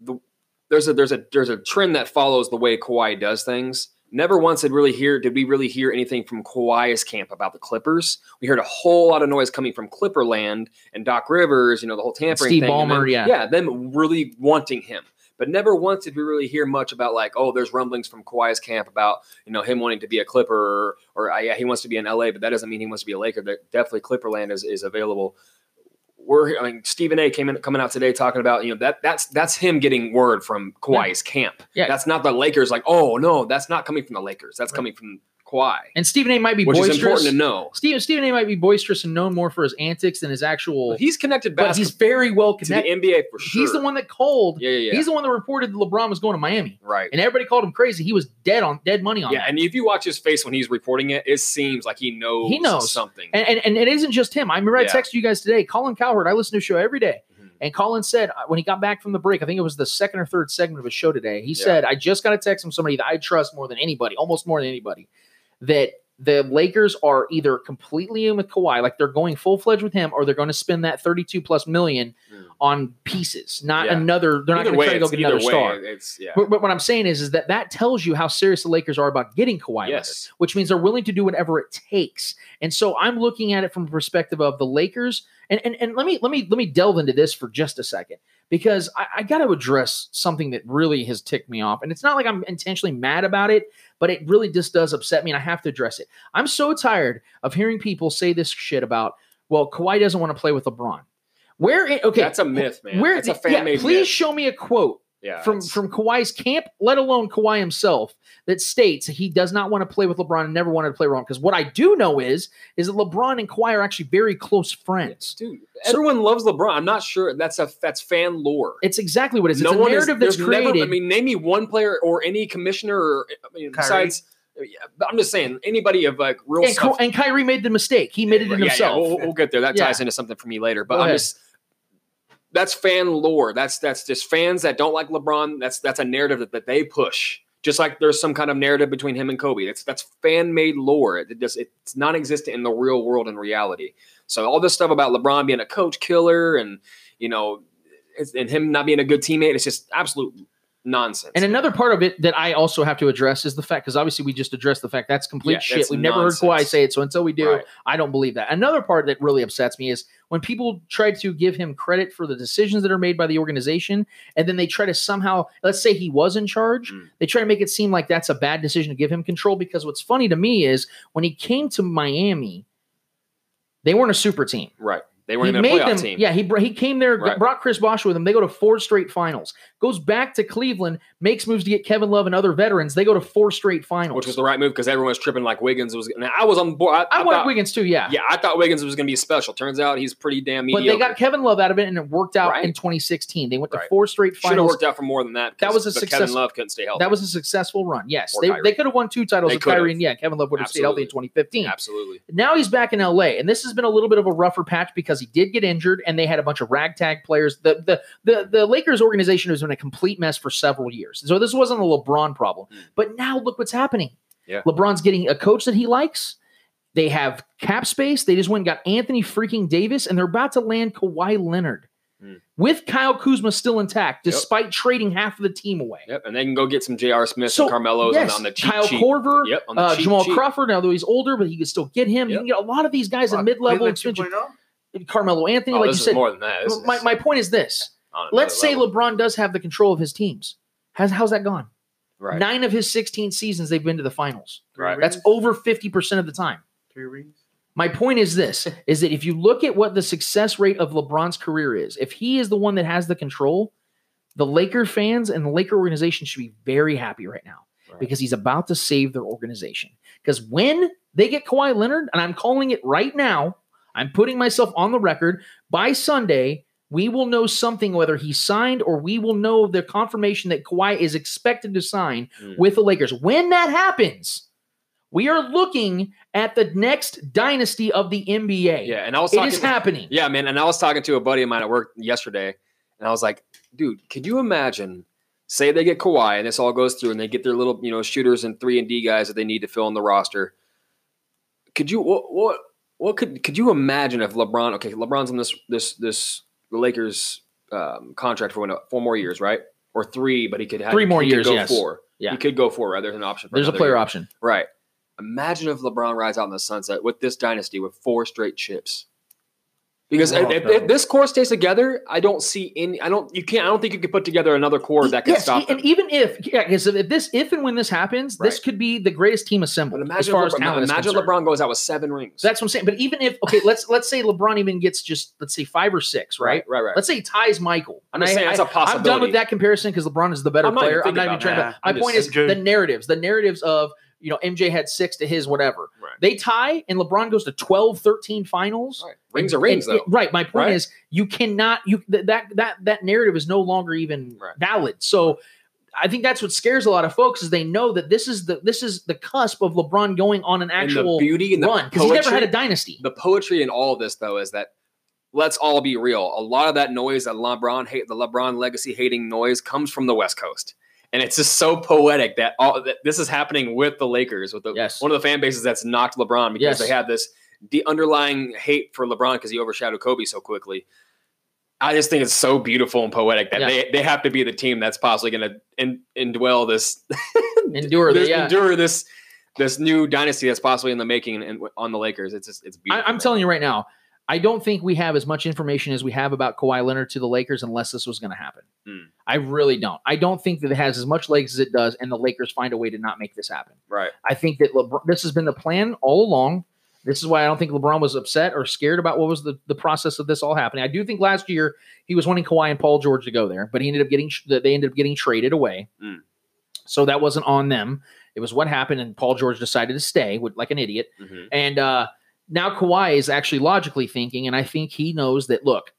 The, there's a there's a there's a trend that follows the way Kawhi does things. Never once did really hear did we really hear anything from Kawhi's camp about the Clippers. We heard a whole lot of noise coming from Clipperland and Doc Rivers, you know, the whole tampering Steve thing. Ballmer, them- yeah. yeah, them really wanting him. But never once did we really hear much about like, oh, there's rumblings from Kawhi's camp about you know him wanting to be a Clipper or, or uh, yeah, he wants to be in LA, but that doesn't mean he wants to be a Laker. Definitely Clipperland is, is available we're I mean Stephen A came in coming out today talking about you know that that's that's him getting word from Kawhi's camp. Yeah. That's not the Lakers like, oh no, that's not coming from the Lakers. That's coming from Kawhi. And Stephen A. might be Which is boisterous. important to know. Stephen Stephen A. might be boisterous and known more for his antics than his actual. But he's connected but he's very well to the. NBA for sure. He's the one that called. Yeah, yeah, yeah. He's the one that reported that LeBron was going to Miami, right. and everybody called him crazy. He was dead on dead money on Yeah, that. and if you watch his face when he's reporting it, it seems like he knows, He knows. something. And, and and it isn't just him. I remember I Yeah. texted you guys today. Colin Cowherd, I listen to a show every day. Mhm. And Colin said uh, when he got back from the break, I think it was the second or third segment of his show today. He Yeah. said, "I just got a text from somebody that I trust more than anybody, almost more than anybody, that the Lakers are either completely in with Kawhi, like they're going full fledged with him, or they're going to spend that thirty-two plus million Mm. on pieces, not Yeah. another. They're not going to try to go get another way, star. It's yeah. But, but what I'm saying is, is that that tells you how serious the Lakers are about getting Kawhi. Leonard yes. which means they're willing to do whatever it takes. And so I'm looking at it from the perspective of the Lakers. And, and and let me let me let me delve into this for just a second because I, I got to address something that really has ticked me off. And it's not like I'm intentionally mad about it, but it really just does upset me and I have to address it. I'm so tired of hearing people say this shit about, well, Kawhi doesn't want to play with LeBron. Where, i- okay. That's a myth, man. Where, That's a yeah, fan-made please myth. show me a quote Yeah, from it's- from Kawhi's camp, let alone Kawhi himself, that states he does not want to play with LeBron and never wanted to play wrong. Because what I do know is is that LeBron and Kawhi are actually very close friends. dude. So- Everyone loves LeBron. I'm not sure that's a that's fan lore. It's exactly what it is. It's no a one is- narrative that's there's never- I mean, name me one player or any commissioner or I mean, besides. Yeah, I'm just saying anybody of like real and, stuff. Ky- and Kyrie made the mistake. He admitted it Yeah, yeah, himself. we'll, we'll get there. That ties into something for me later. But Go I'm ahead. just that's fan lore. That's that's just fans that don't like LeBron. That's that's a narrative that, that they push. Just like there's some kind of narrative between him and Kobe. That's that's fan made lore. It just it's non-existent in the real world and reality. So all this stuff about LeBron being a coach killer and you know and him not being a good teammate, it's just absolute nonsense. And another part of it that I also have to address is the fact, because obviously we just addressed the fact that's complete Yeah, shit. that's We've never heard Kawhi say it, so until we do, Right. I don't believe that. Another part that really upsets me is when people try to give him credit for the decisions that are made by the organization, and then they try to somehow, let's say he was in charge, Mm. they try to make it seem like that's a bad decision to give him control. Because what's funny to me is when he came to Miami, they weren't a super team. right. They weren't He even a playoff them, team. yeah. He he came there, Right. brought Chris Bosh with him. They go to four straight finals. Goes back to Cleveland, makes moves to get Kevin Love and other veterans. They go to four straight finals. Which was the right move because everyone was tripping like Wiggins was. I was on board. I, I, I wanted thought, Wiggins too, yeah. Yeah, I thought Wiggins was going to be special. Turns out he's pretty damn but they got Kevin Love out of it, and it worked out Right. in 2016. They went to Right. four straight finals. Should have worked out for more than that. That was a success- Kevin Love couldn't stay healthy. That was a successful run. Yes, Or they, Kyrie. they could have won two titles They with Kyrie, and yeah, Kevin Love would have stayed healthy in 2015. absolutely. Now he's back in LA, and this has been a little bit of a rougher patch because he did get injured, and they had a bunch of ragtag players. The the the, the Lakers organization has been a complete mess for several years, so this wasn't a LeBron problem. Mm. But now look what's happening. Yeah. LeBron's getting a coach that he likes. They have cap space. They just went and got Anthony freaking Davis, and they're about to land Kawhi Leonard Mm. with Kyle Kuzma still intact, Yep. despite trading half of the team away. Yep, and they can go get some J.R. Smith So, and Carmelo's yes, on, the cheap Kyle cheap. Korver, Yep, on the uh, cheap Jamal cheap. Crawford, although he's older, but he can still get him. You can get a lot of these guys at mid level Cleveland extension. 2.0? Carmelo Anthony, Oh, like you is said. more than that. My, my point is this. On Let's say level. LeBron does have the control of his teams. How's, how's that gone? Right. Nine of his 16 seasons, they've been to the finals. Right. That's over 50% of the time. Three rings. My point is this (laughs) is that if you look at what the success rate of LeBron's career is, if he is the one that has the control, the Laker fans and the Laker organization should be very happy right now Right. because he's about to save their organization. Because when they get Kawhi Leonard, and I'm calling it right now, I'm putting myself on the record by Sunday. We will know something whether he signed or we will know the confirmation that Kawhi is expected to sign Mm. with the Lakers. When that happens, we are looking at the next dynasty of the NBA. Yeah, and I was It talking. is happening. Yeah, man. And I was talking to a buddy of mine at work yesterday, and I was like, dude, could you imagine? Say they get Kawhi and this all goes through, and they get their little, you know, shooters and three and D guys that they need to fill in the roster. Could you what what what could could you imagine if LeBron? Okay, LeBron's on this this this the Lakers um, contract for one, four more years, right? Or three, but he could have Three more years, Go yes. four. Yeah. he could go four. Right? There's an option. For There's a player year. option. Right. Imagine if LeBron rides out in the sunset with this dynasty with four straight chips. Because Oh, if, no. if this core stays together, I don't see any. I don't. You can't. I don't think you could put together another core that can yes, stop and them. even if yeah, because if this if and when this happens, this could be the greatest team assembled But as imagine, far as LeBron, talent is imagine concerned. LeBron goes out with seven rings. That's what I'm saying. But even if okay, let's let's say LeBron even gets just let's say five or six, right? right, right. Let's say he ties Michael. I'm just saying that's a possibility. I'm done with that comparison because LeBron is the better I'm player. I'm not even trying that. to. My point is the narratives, the narratives of you know MJ had six to his whatever. Right. They tie and LeBron goes to 12, 13 finals. Right. Rings And- are rings, and- though. right. My point Right? is you cannot you th- that that that narrative is no longer even valid. So I think that's what scares a lot of folks is they know that this is the this is the cusp of LeBron going on an and actual beauty and the run because he never had a dynasty. the poetry in all of this though is that let's all be real. A lot of that noise that LeBron hate, the LeBron legacy hating noise, comes from the West Coast, and it's just so poetic that all that this is happening with the Lakers, with the Yes. one of the fan bases that's knocked LeBron because Yes. they have this the underlying hate for LeBron because he overshadowed Kobe so quickly. I just think it's so beautiful and poetic that Yeah. they, they have to be the team that's possibly going to in, indwell this (laughs) Endure the this, yeah. endure this this new dynasty that's possibly in the making and, and on the Lakers. It's just it's beautiful. I'm telling you right now, I don't think we have as much information as we have about Kawhi Leonard to the Lakers unless this was going to happen. Hmm. I really don't. I don't think that it has as much legs as it does, and the Lakers find a way to not make this happen. Right. I think that LeBron, this has been the plan all along. This is why I don't think LeBron was upset or scared about what was the, the process of this all happening. I do think last year he was wanting Kawhi and Paul George to go there, but he ended up getting they ended up getting traded away. Mm. So that wasn't on them. It was what happened, and Paul George decided to stay with, like an idiot. Mhm. And uh, now Kawhi is actually logically thinking, and I think he knows that. Look,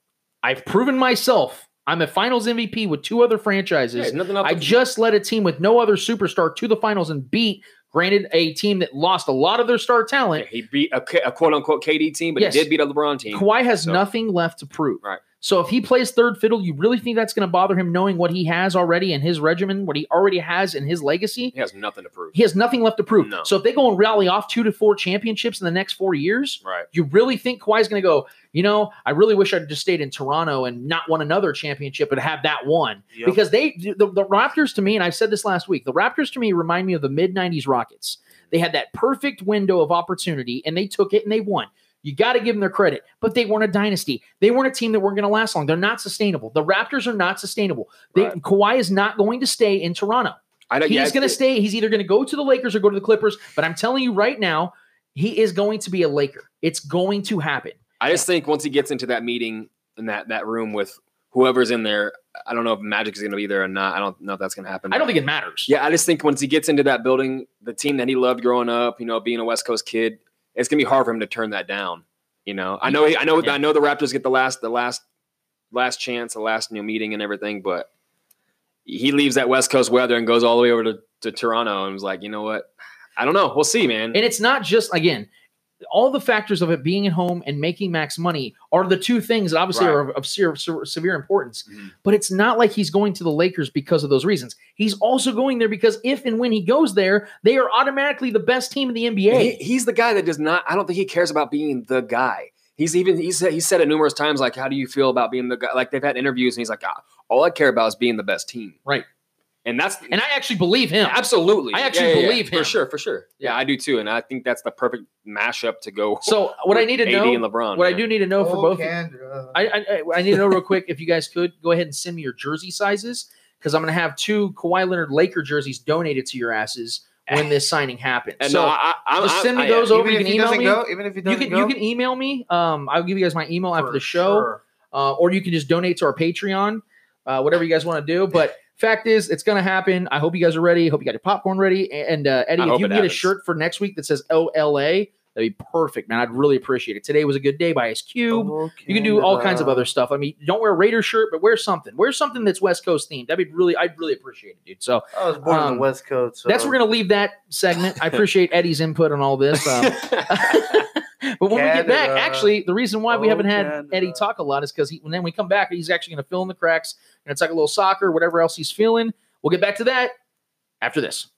I've proven myself. I'm a Finals MVP with two other franchises. Yeah, I just led a team with no other superstar to the finals and beat, granted, a team that lost a lot of their star talent. Yeah, he beat a quote unquote KD team, but Yes. he did beat a LeBron team. Kawhi has So- nothing left to prove. Right. So if he plays third fiddle, you really think that's going to bother him knowing what he has already in his regimen, what he already has in his legacy? He has nothing to prove. He has nothing left to prove. No. So if they go and rally off two to four championships in the next four years, Right. you really think Kawhi's going to go, you know, I really wish I'd just stayed in Toronto and not won another championship and have that one. Yep. Because they, the, the Raptors to me, and I've said this last week, the Raptors to me remind me of the mid 90s Rockets. They had that perfect window of opportunity and they took it and they won. You got to give them their credit, but they weren't a dynasty. They weren't a team that weren't going to last long. They're not sustainable. The Raptors are not sustainable. They, Right. Kawhi is not going to stay in Toronto. I don't, He's yeah, going to stay. He's either going to go to the Lakers or go to the Clippers. But I'm telling you right now, he is going to be a Laker. It's going to happen. I just think once he gets into that meeting in that that room with whoever's in there, I don't know if Magic is going to be there or not. I don't know if that's going to happen. I don't think it matters. Yeah, I just think once he gets into that building, the team that he loved growing up, you know, being a West Coast kid, it's gonna be hard for him to turn that down. You know, I know, I know, Yeah. I know the Raptors get the last, the last, last chance, the last new meeting and everything, but he leaves that West Coast weather and goes all the way over to, to Toronto and was like, you know what? I don't know. We'll see, man. And it's not just again, all the factors of it being at home and making max money are the two things that obviously Right. are of, of severe, severe importance. Mhm. But it's not like he's going to the Lakers because of those reasons. He's also going there because if and when he goes there, they are automatically the best team in the NBA. He, he's the guy that does not. I don't think he cares about being the guy. He's even he said he said it numerous times. Like, how do you feel about being the guy? Like they've had interviews, and he's like, ah, all I care about is being the best team. Right. And that's and I actually believe him. absolutely. I actually believe him. for sure, for sure. Yeah, I do too, and I think that's the perfect mashup to go. So what I need to AD know, and LeBron. what I do need to know for Oh, both, Kendra. I, I I need to know real quick if you guys could go ahead and send me your jersey sizes because I'm going to have two Kawhi Leonard Laker jerseys donated to your asses when this (laughs) signing happens. And so no, I, I, just send me I- those yeah. over. you can email me. go, even if you doesn't can go, you can email me. Um, I'll give you guys my email after the show, sure. uh, or you can just donate to our Patreon, uh, whatever you guys want to do. But fact is, it's going to happen. I hope you guys are ready. Hope you got your popcorn ready. And uh, Eddie, I if you get a shirt for next week that says OLA, that'd be perfect, man. I'd really appreciate it. Today was a good day by Ice Cube. Oh, You can do all kinds of other stuff. I mean, don't wear a Raider shirt, but wear something. Wear something that's West Coast themed. That'd be really, I'd really appreciate it, dude. So I was born on Um, the West Coast. So that's we're gonna leave that segment. I (laughs) appreciate Eddie's input on all this. Um, (laughs) (laughs) but when we get back, actually, the reason why we Oh, haven't had Canada. Eddie talk a lot is because when then we come back, he's actually gonna fill in the cracks. Gonna talk a little soccer, whatever else he's feeling. We'll get back to that after this.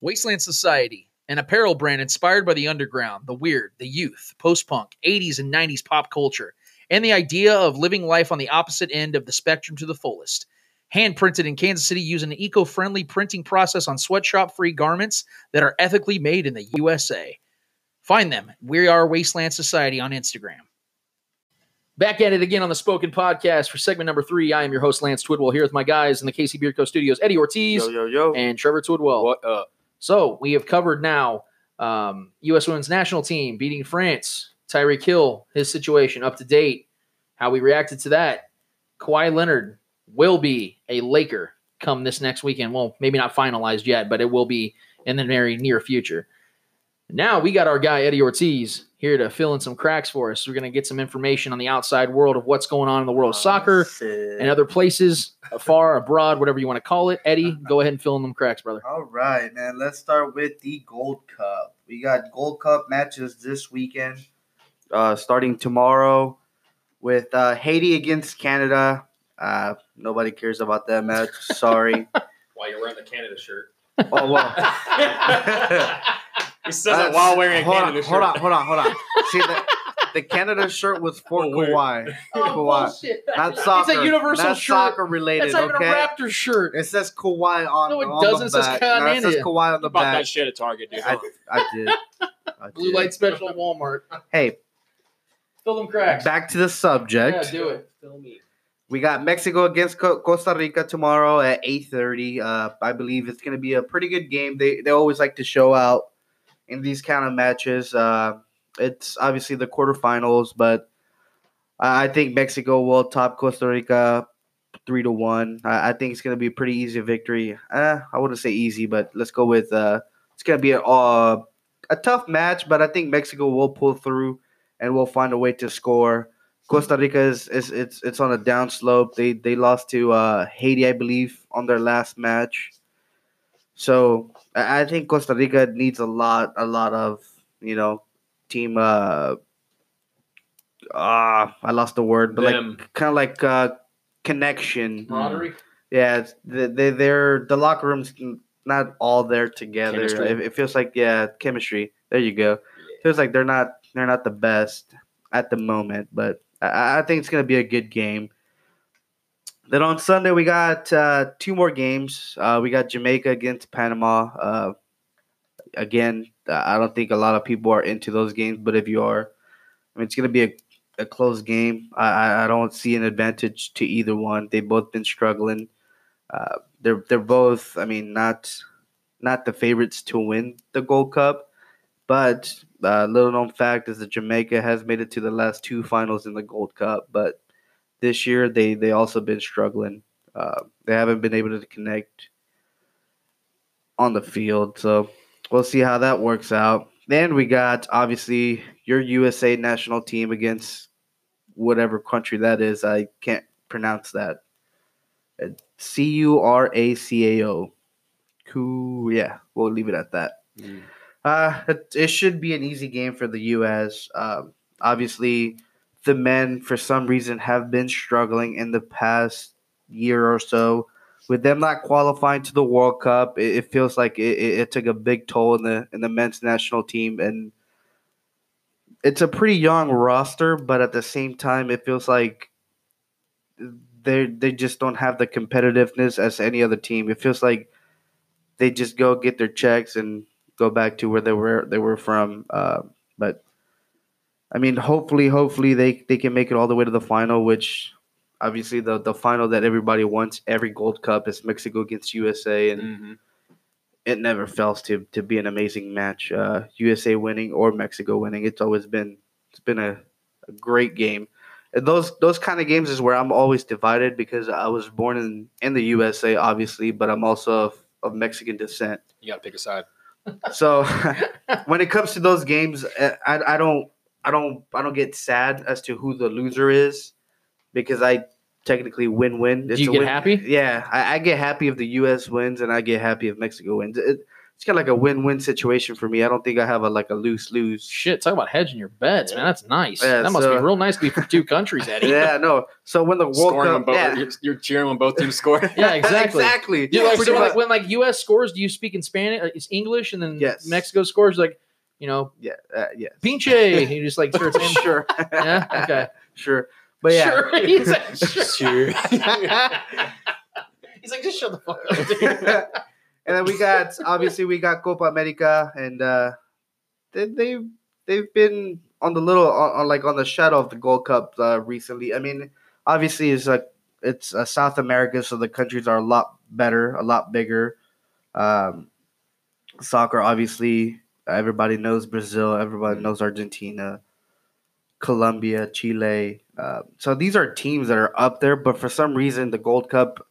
Wasteland Society, an apparel brand inspired by the underground, the weird, the youth, post punk, 80s and 90s pop culture, and the idea of living life on the opposite end of the spectrum to the fullest. Hand printed in Kansas City using an eco friendly printing process on sweatshop free garments that are ethically made in the USA. Find them. We are Wasteland Society on Instagram. Back at it again on the Spoken Podcast for segment number three. I am your host, Lance Twidwell, here with my guys in the KC Beardco Studios, Eddie Ortiz Yo, yo, yo. and Trevor Twidwell. what up? So we have covered now um, U.S. Women's National Team beating France. Tyreek Hill, his situation up to date. How we reacted to that. Kawhi Leonard will be a Laker come this next weekend. Well, maybe not finalized yet, but it will be in the very near future. Now we got our guy Eddie Ortiz here to fill in some cracks for us. We're going to get some information on the outside world of what's going on in the world of soccer Shit. and other places, afar, abroad, whatever you want to call it. Eddie, (laughs) go ahead and fill in them cracks, brother. All right, man. Let's start with the Gold Cup. We got Gold Cup matches this weekend, uh, starting tomorrow with uh, Haiti against Canada. Uh, nobody cares about that match. Sorry. (laughs) While you're wearing the Canada shirt. oh well. (laughs) (laughs) he says it while wearing a hold Canada on, shirt. hold on, hold on, hold on. See the, the (laughs) Canada shirt was for (laughs) Oh, weird. Kawhi, Oh, Kawhi. bullshit. not soccer. It's a universal not shirt. soccer related. That's not even okay, a Raptors shirt. it says Kawhi on. No, it on doesn't. The It says. Canada. No, it says Kawhi on the You bought back. that shit at Target, dude. I, I did. I Blue did. light special at Walmart. Hey, Fill them cracks. back to the subject. Yeah, do it. Fill me. We got Mexico against Costa Rica tomorrow at eight thirty. Uh, I believe it's going to be a pretty good game. They they always like to show out in these kind of matches. Uh, it's obviously the quarterfinals, but I think Mexico will top Costa Rica three to one. I, think it's going to be a pretty easy victory. Uh, I wouldn't say easy, but let's go with uh, it's going to be a uh, a tough match, but I think Mexico will pull through and will find a way to score. Costa Rica is, is it's it's on a down slope. They they lost to uh, Haiti, I believe, on their last match. So I I think Costa Rica needs a lot a lot of you know team. Uh, ah, I lost the word, but Them. like kind of like uh, connection. Camaraderie. Yeah, it's, they they they're the locker rooms not all there together. It, it feels like yeah, chemistry. There you go. Feels like they're not they're not the best at the moment, but I, I think it's gonna be a good game. Then on Sunday we got uh, two more games. Uh, we got Jamaica against Panama. Uh, again, I don't think a lot of people are into those games, but if you are, I mean, it's gonna be a, a close game. I, I I don't see an advantage to either one. They've both been struggling. Uh, they're they're both, I mean, not not the favorites to win the Gold Cup, but uh, little known fact is that Jamaica has made it to the last two finals in the Gold Cup, but this year they they also been struggling. Uh, they haven't been able to connect on the field, so we'll see how that works out. Then we got obviously your USA national team against whatever country that is. I can't pronounce that. C U R A C A O. Cool. Yeah, we'll leave it at that. Mm. Uh, it, it should be an easy game for the U.S. Um, obviously, the men for some reason have been struggling in the past year or so. With them not qualifying to the World Cup, it, it feels like it, it, it took a big toll in the in the men's national team, and it's a pretty young roster. But at the same time, it feels like they they just don't have the competitiveness as any other team. It feels like they just go get their checks and go back to where they were they were from. Uh, but I mean, hopefully, hopefully they, they can make it all the way to the final, which obviously the the final that everybody wants every Gold Cup is Mexico against USA, and Mhm. it never fails to to be an amazing match. Uh, USA winning or Mexico winning, it's always been it's been a, a great game. And those those kind of games is where I'm always divided because I was born in in the USA, obviously, but I'm also of, of Mexican descent. You got to pick a side. So (laughs) (laughs) when it comes to those games, uh, I, I don't I don't I don't get sad as to who the loser is because I technically win win. Do you get happy? Yeah, I, I get happy if the U.S. wins and I get happy if Mexico wins. It, it's kind of like a win win situation for me. I don't think I have a like a lose lose. Shit, talk about hedging your bets, man. That's nice. Yeah, that must so- be real nice to be from two countries, (laughs) Eddie. Yeah, no. So when the World Scoring when Cup, both, yeah, you're, you're cheering when both teams score. (laughs) Yeah, exactly. exactly. Do you like, so like when like U.S. scores, do you speak in Spanish? Uh, like, it's English, and then Yes. Mexico scores like you know yeah, uh, yes. pinche. and you just like start saying, (laughs) sure. Yeah? Okay. (laughs) sure. But yeah, Sure. He's like, sure. (laughs) Sure. He's like, just shut the fuck up, and then we got obviously we got Copa America, and uh, they they they've been on the little on, on like on the shadow of the Gold Cup uh, recently. I mean, obviously it's like it's uh, South America, so the countries are a lot better, a lot bigger. Um, soccer, obviously, everybody knows Brazil, everybody knows Argentina, Colombia, Chile. Uh, so these are teams that are up there, but for some reason, the Gold Cup,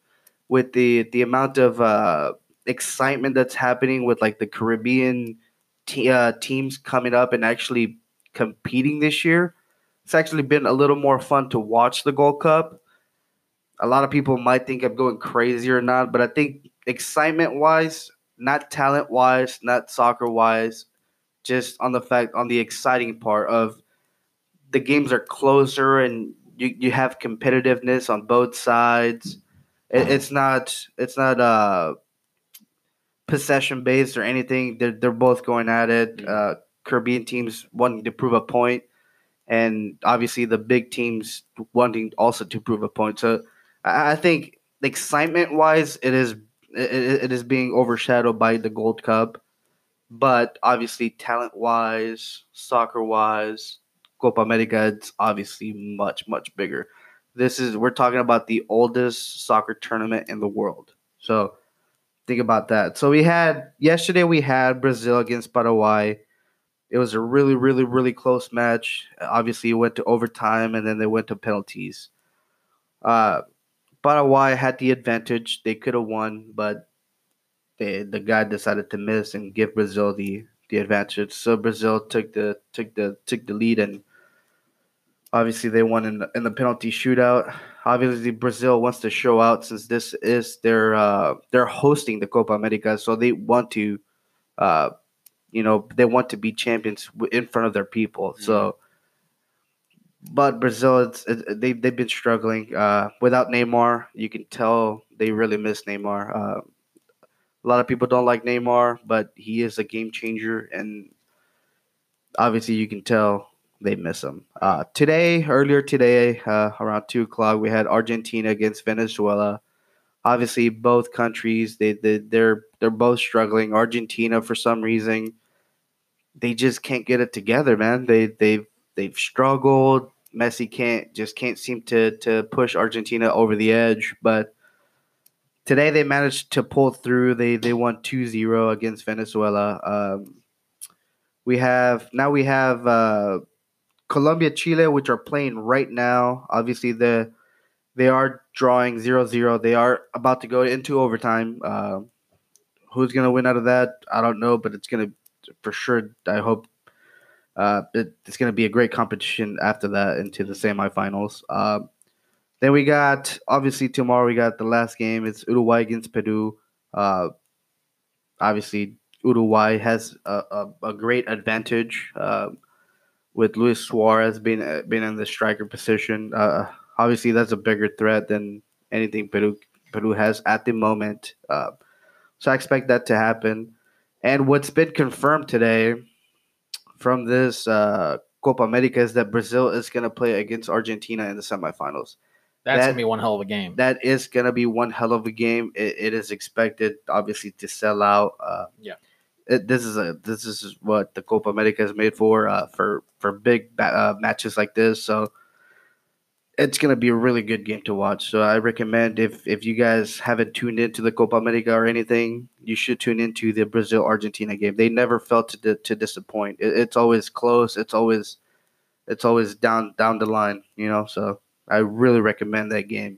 with the the amount of uh, excitement that's happening with like the Caribbean te- uh, teams coming up and actually competing this year, it's actually been a little more fun to watch the Gold Cup. A lot of people might think I'm going crazy or not, but I think excitement wise, not talent wise, not soccer wise, just on the fact on the exciting part of the games are closer and you, you have competitiveness on both sides. It, it's not it's not uh possession based or anything. They're they're both going at it. Uh, Caribbean teams wanting to prove a point, and obviously the big teams wanting also to prove a point. So I, I think excitement wise, it is it, it- is being overshadowed by the Gold Cup, but obviously talent wise, soccer wise, Copa America, it's obviously much much bigger. This is we're talking about the oldest soccer tournament in the world. So think about that. So we had yesterday we had Brazil against Paraguay. It was a really really really close match. Obviously, it went to overtime and then they went to penalties. Uh, Paraguay had the advantage. They could have won, but they, the guy decided to miss and give Brazil the the advantage. So Brazil took the took the took the lead and obviously they won in the, in the penalty shootout. Obviously Brazil wants to show out since this is their uh, they're hosting the Copa America, so they want to uh, you know they want to be champions in front of their people. So. But Brazil, it's, it, they they've been struggling uh, without Neymar. You can tell they really miss Neymar. Uh, a lot of people don't like Neymar, but he is a game changer, and obviously you can tell they miss him. Uh, today, earlier today, uh, around two o'clock, we had Argentina against Venezuela. Obviously, both countries they, they they're they're both struggling. Argentina, for some reason, they just can't get it together, man. They they've they've struggled. Messi can't just can't seem to to push Argentina over the edge, but today they managed to pull through. They they won 2-0 against Venezuela. Um, we have now we have uh, Colombia, Chile, which are playing right now. Obviously, the they are drawing 0-0. They are about to go into overtime. Uh, who's gonna win out of that? I don't know, but it's gonna for sure. I hope uh, it, it's gonna be a great competition after that into the semifinals. Uh, then we got obviously tomorrow we got the last game. It's Uruguay against Peru. Uh, obviously Uruguay has a, a, a great advantage uh, with Luis Suarez being uh, being in the striker position. Uh, obviously that's a bigger threat than anything Peru Peru has at the moment. So I expect that to happen. And what's been confirmed today from this uh, Copa America is that Brazil is going to play against Argentina in the semifinals That's That- gonna be one hell of a game. that is going to be one hell of a game. It, it is expected, obviously, to sell out. Uh, Yeah. it, this is a this is what the Copa America is made for uh, for for big ba- uh, matches like this. So it's going to be a really good game to watch. So I recommend if if you guys haven't tuned into the Copa America or anything, you should tune into the Brazil Argentina game. They never failed to to disappoint. It, it's always close. It's always it's always down down the line. You know, so I really recommend that game.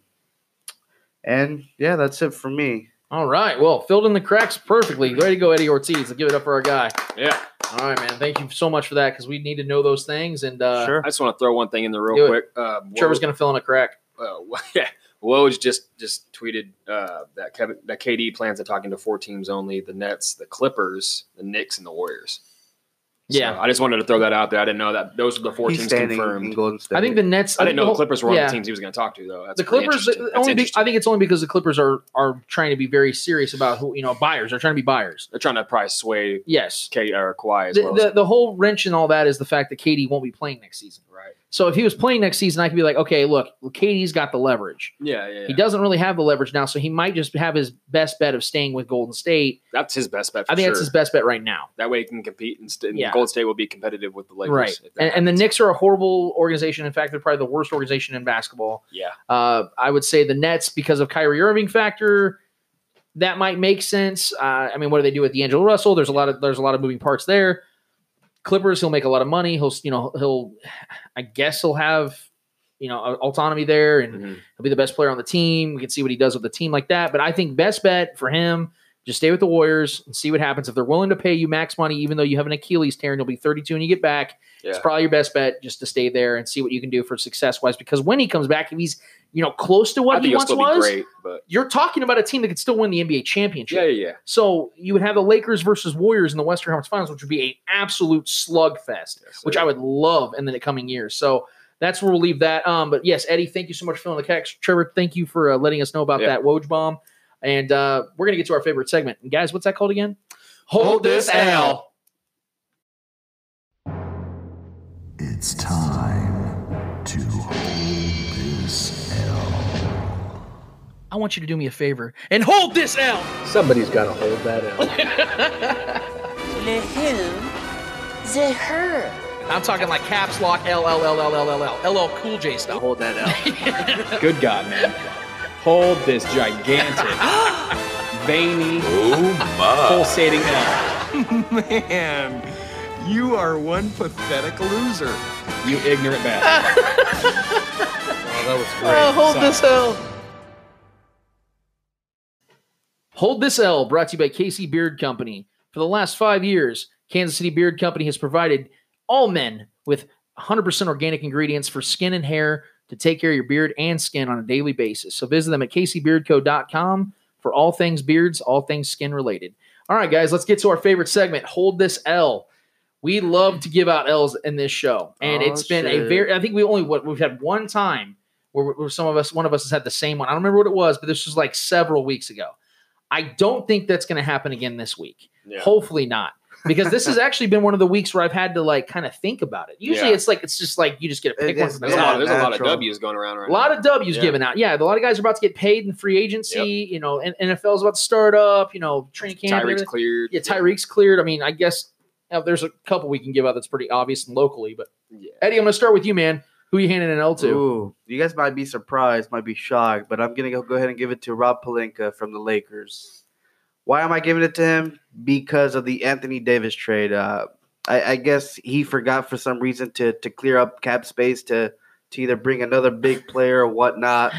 And yeah, that's it for me. All right. Well, filled in the cracks perfectly. Ready to go, Eddie Ortiz. Let's give it up for our guy. Yeah. All right, man. Thank you so much for that because we need to know those things. And uh, sure. I just want to throw one thing in there real quick. Uh, Trevor's going to fill in a crack. uh, (laughs) yeah, Woj just just tweeted uh, that Kevin, that KD plans on talking to four teams only: the Nets, the Clippers, the Knicks, and the Warriors. So Yeah. I just wanted to throw that out there. I didn't know that those were the four He's teams standing in confirmed. Golden State. I think the Nets. I didn't know the whole- Clippers were one yeah. of the teams he was going to talk to, though. That's the pretty Clippers. interesting. That's only be, interesting. I think it's only because the Clippers are are trying to be very serious about who you know buyers. They're trying to be buyers. they're trying to probably sway Yes. K or Kawhi as The, well. the, the whole wrench and all that is the fact that KD won't be playing next season. right? So if he was playing next season, I could be like, okay, look, KD's got the leverage. Yeah, yeah. He doesn't really have the leverage now, so he might just have his best bet of staying with Golden State. That's his best bet. For I think sure. that's his best bet right now. That way he can compete, and, st- Yeah. Gold State will be competitive with the Lakers. right. And, and the. Knicks are a horrible organization. In fact, they're probably the worst organization in basketball. Yeah, Uh, I would say the Nets because of Kyrie Irving factor. That might make sense. Uh, I mean, what do they do with D'Angelo Russell? There's a lot of there's a lot of moving parts there. Clippers, he'll make a lot of money. He'll you know he'll, I guess he'll have you know autonomy there, and Mhm. he'll be the best player on the team. We can see what he does with the team like that. But I think best bet for him just stay with the Warriors and see what happens. If they're willing to pay you max money, even though you have an Achilles tear and you'll be 32 when you get back, it's probably your best bet just to stay there and see what you can do for success wise. Because when he comes back, if he's you know close to what think he he'll once was, be great, but you're talking about a team that could still win the NBA championship. yeah, yeah, yeah. So you would have the Lakers versus Warriors in the Western Conference Finals, which would be an absolute slugfest, Yes, which. I would love in the coming years. So that's where we'll leave that. Um, but yes, Eddie, thank you so much for filling the catch. Trevor, thank you for uh, letting us know about Yeah. that Woj bomb. And uh, we're gonna get to our favorite segment. And guys, what's that called again? Hold this L. It's time I want you to do me a favor and hold this L. Somebody's got to hold that L. (laughs) Le who, the her. I'm talking like caps lock L L L L L L L LL Cool J stuff. Hold that out. (laughs) Good God, man. Hold this gigantic, (laughs) veiny, Oh my. pulsating L. Man, you are one pathetic loser. You ignorant bastard. Oh, that was oh, great. Oh, hold Sorry. this L. Hold this L, brought to you by Casey Beard Company. For the last five years, Kansas City Beard Company has provided all men with 100% organic ingredients for skin and hair to take care of your beard and skin on a daily basis. So visit them at caseybeardco.com for all things beards, all things skin related. All right, guys, let's get to our favorite segment. Hold this L. We love to give out L's in this show, and Oh, it's been a very. I think we only what we've had one time where, where some of us, one of us has had the same one. I don't remember what it was, but this was like several weeks ago. I don't think that's going to happen again this week. Yeah. Hopefully not, because this has (laughs) actually been one of the weeks where I've had to like kind of think about it. Usually, Yeah. it's like it's just like you just get to pick It one is- There's, a lot, there's a lot of. W's going around right A lot now. of W's Yeah. given out. Yeah, a lot of guys are about to get paid in free agency. You know, and NFL's about to start up. You know, training camp. Tyreek's everything. cleared. Yeah, Tyreek's cleared. I mean, I guess uh, there's a couple we can give out that's pretty obvious and locally. But Yeah. Eddie, I'm going to start with you, man. Who you handing an L to? Ooh, you guys might be surprised, might be shocked, but I'm gonna go, go ahead and give it to Rob Pelinka from the Lakers. Why am I giving it to him? Because of the Anthony Davis trade. Uh, I, I guess he forgot for some reason to to clear up cap space to to either bring another big player or whatnot.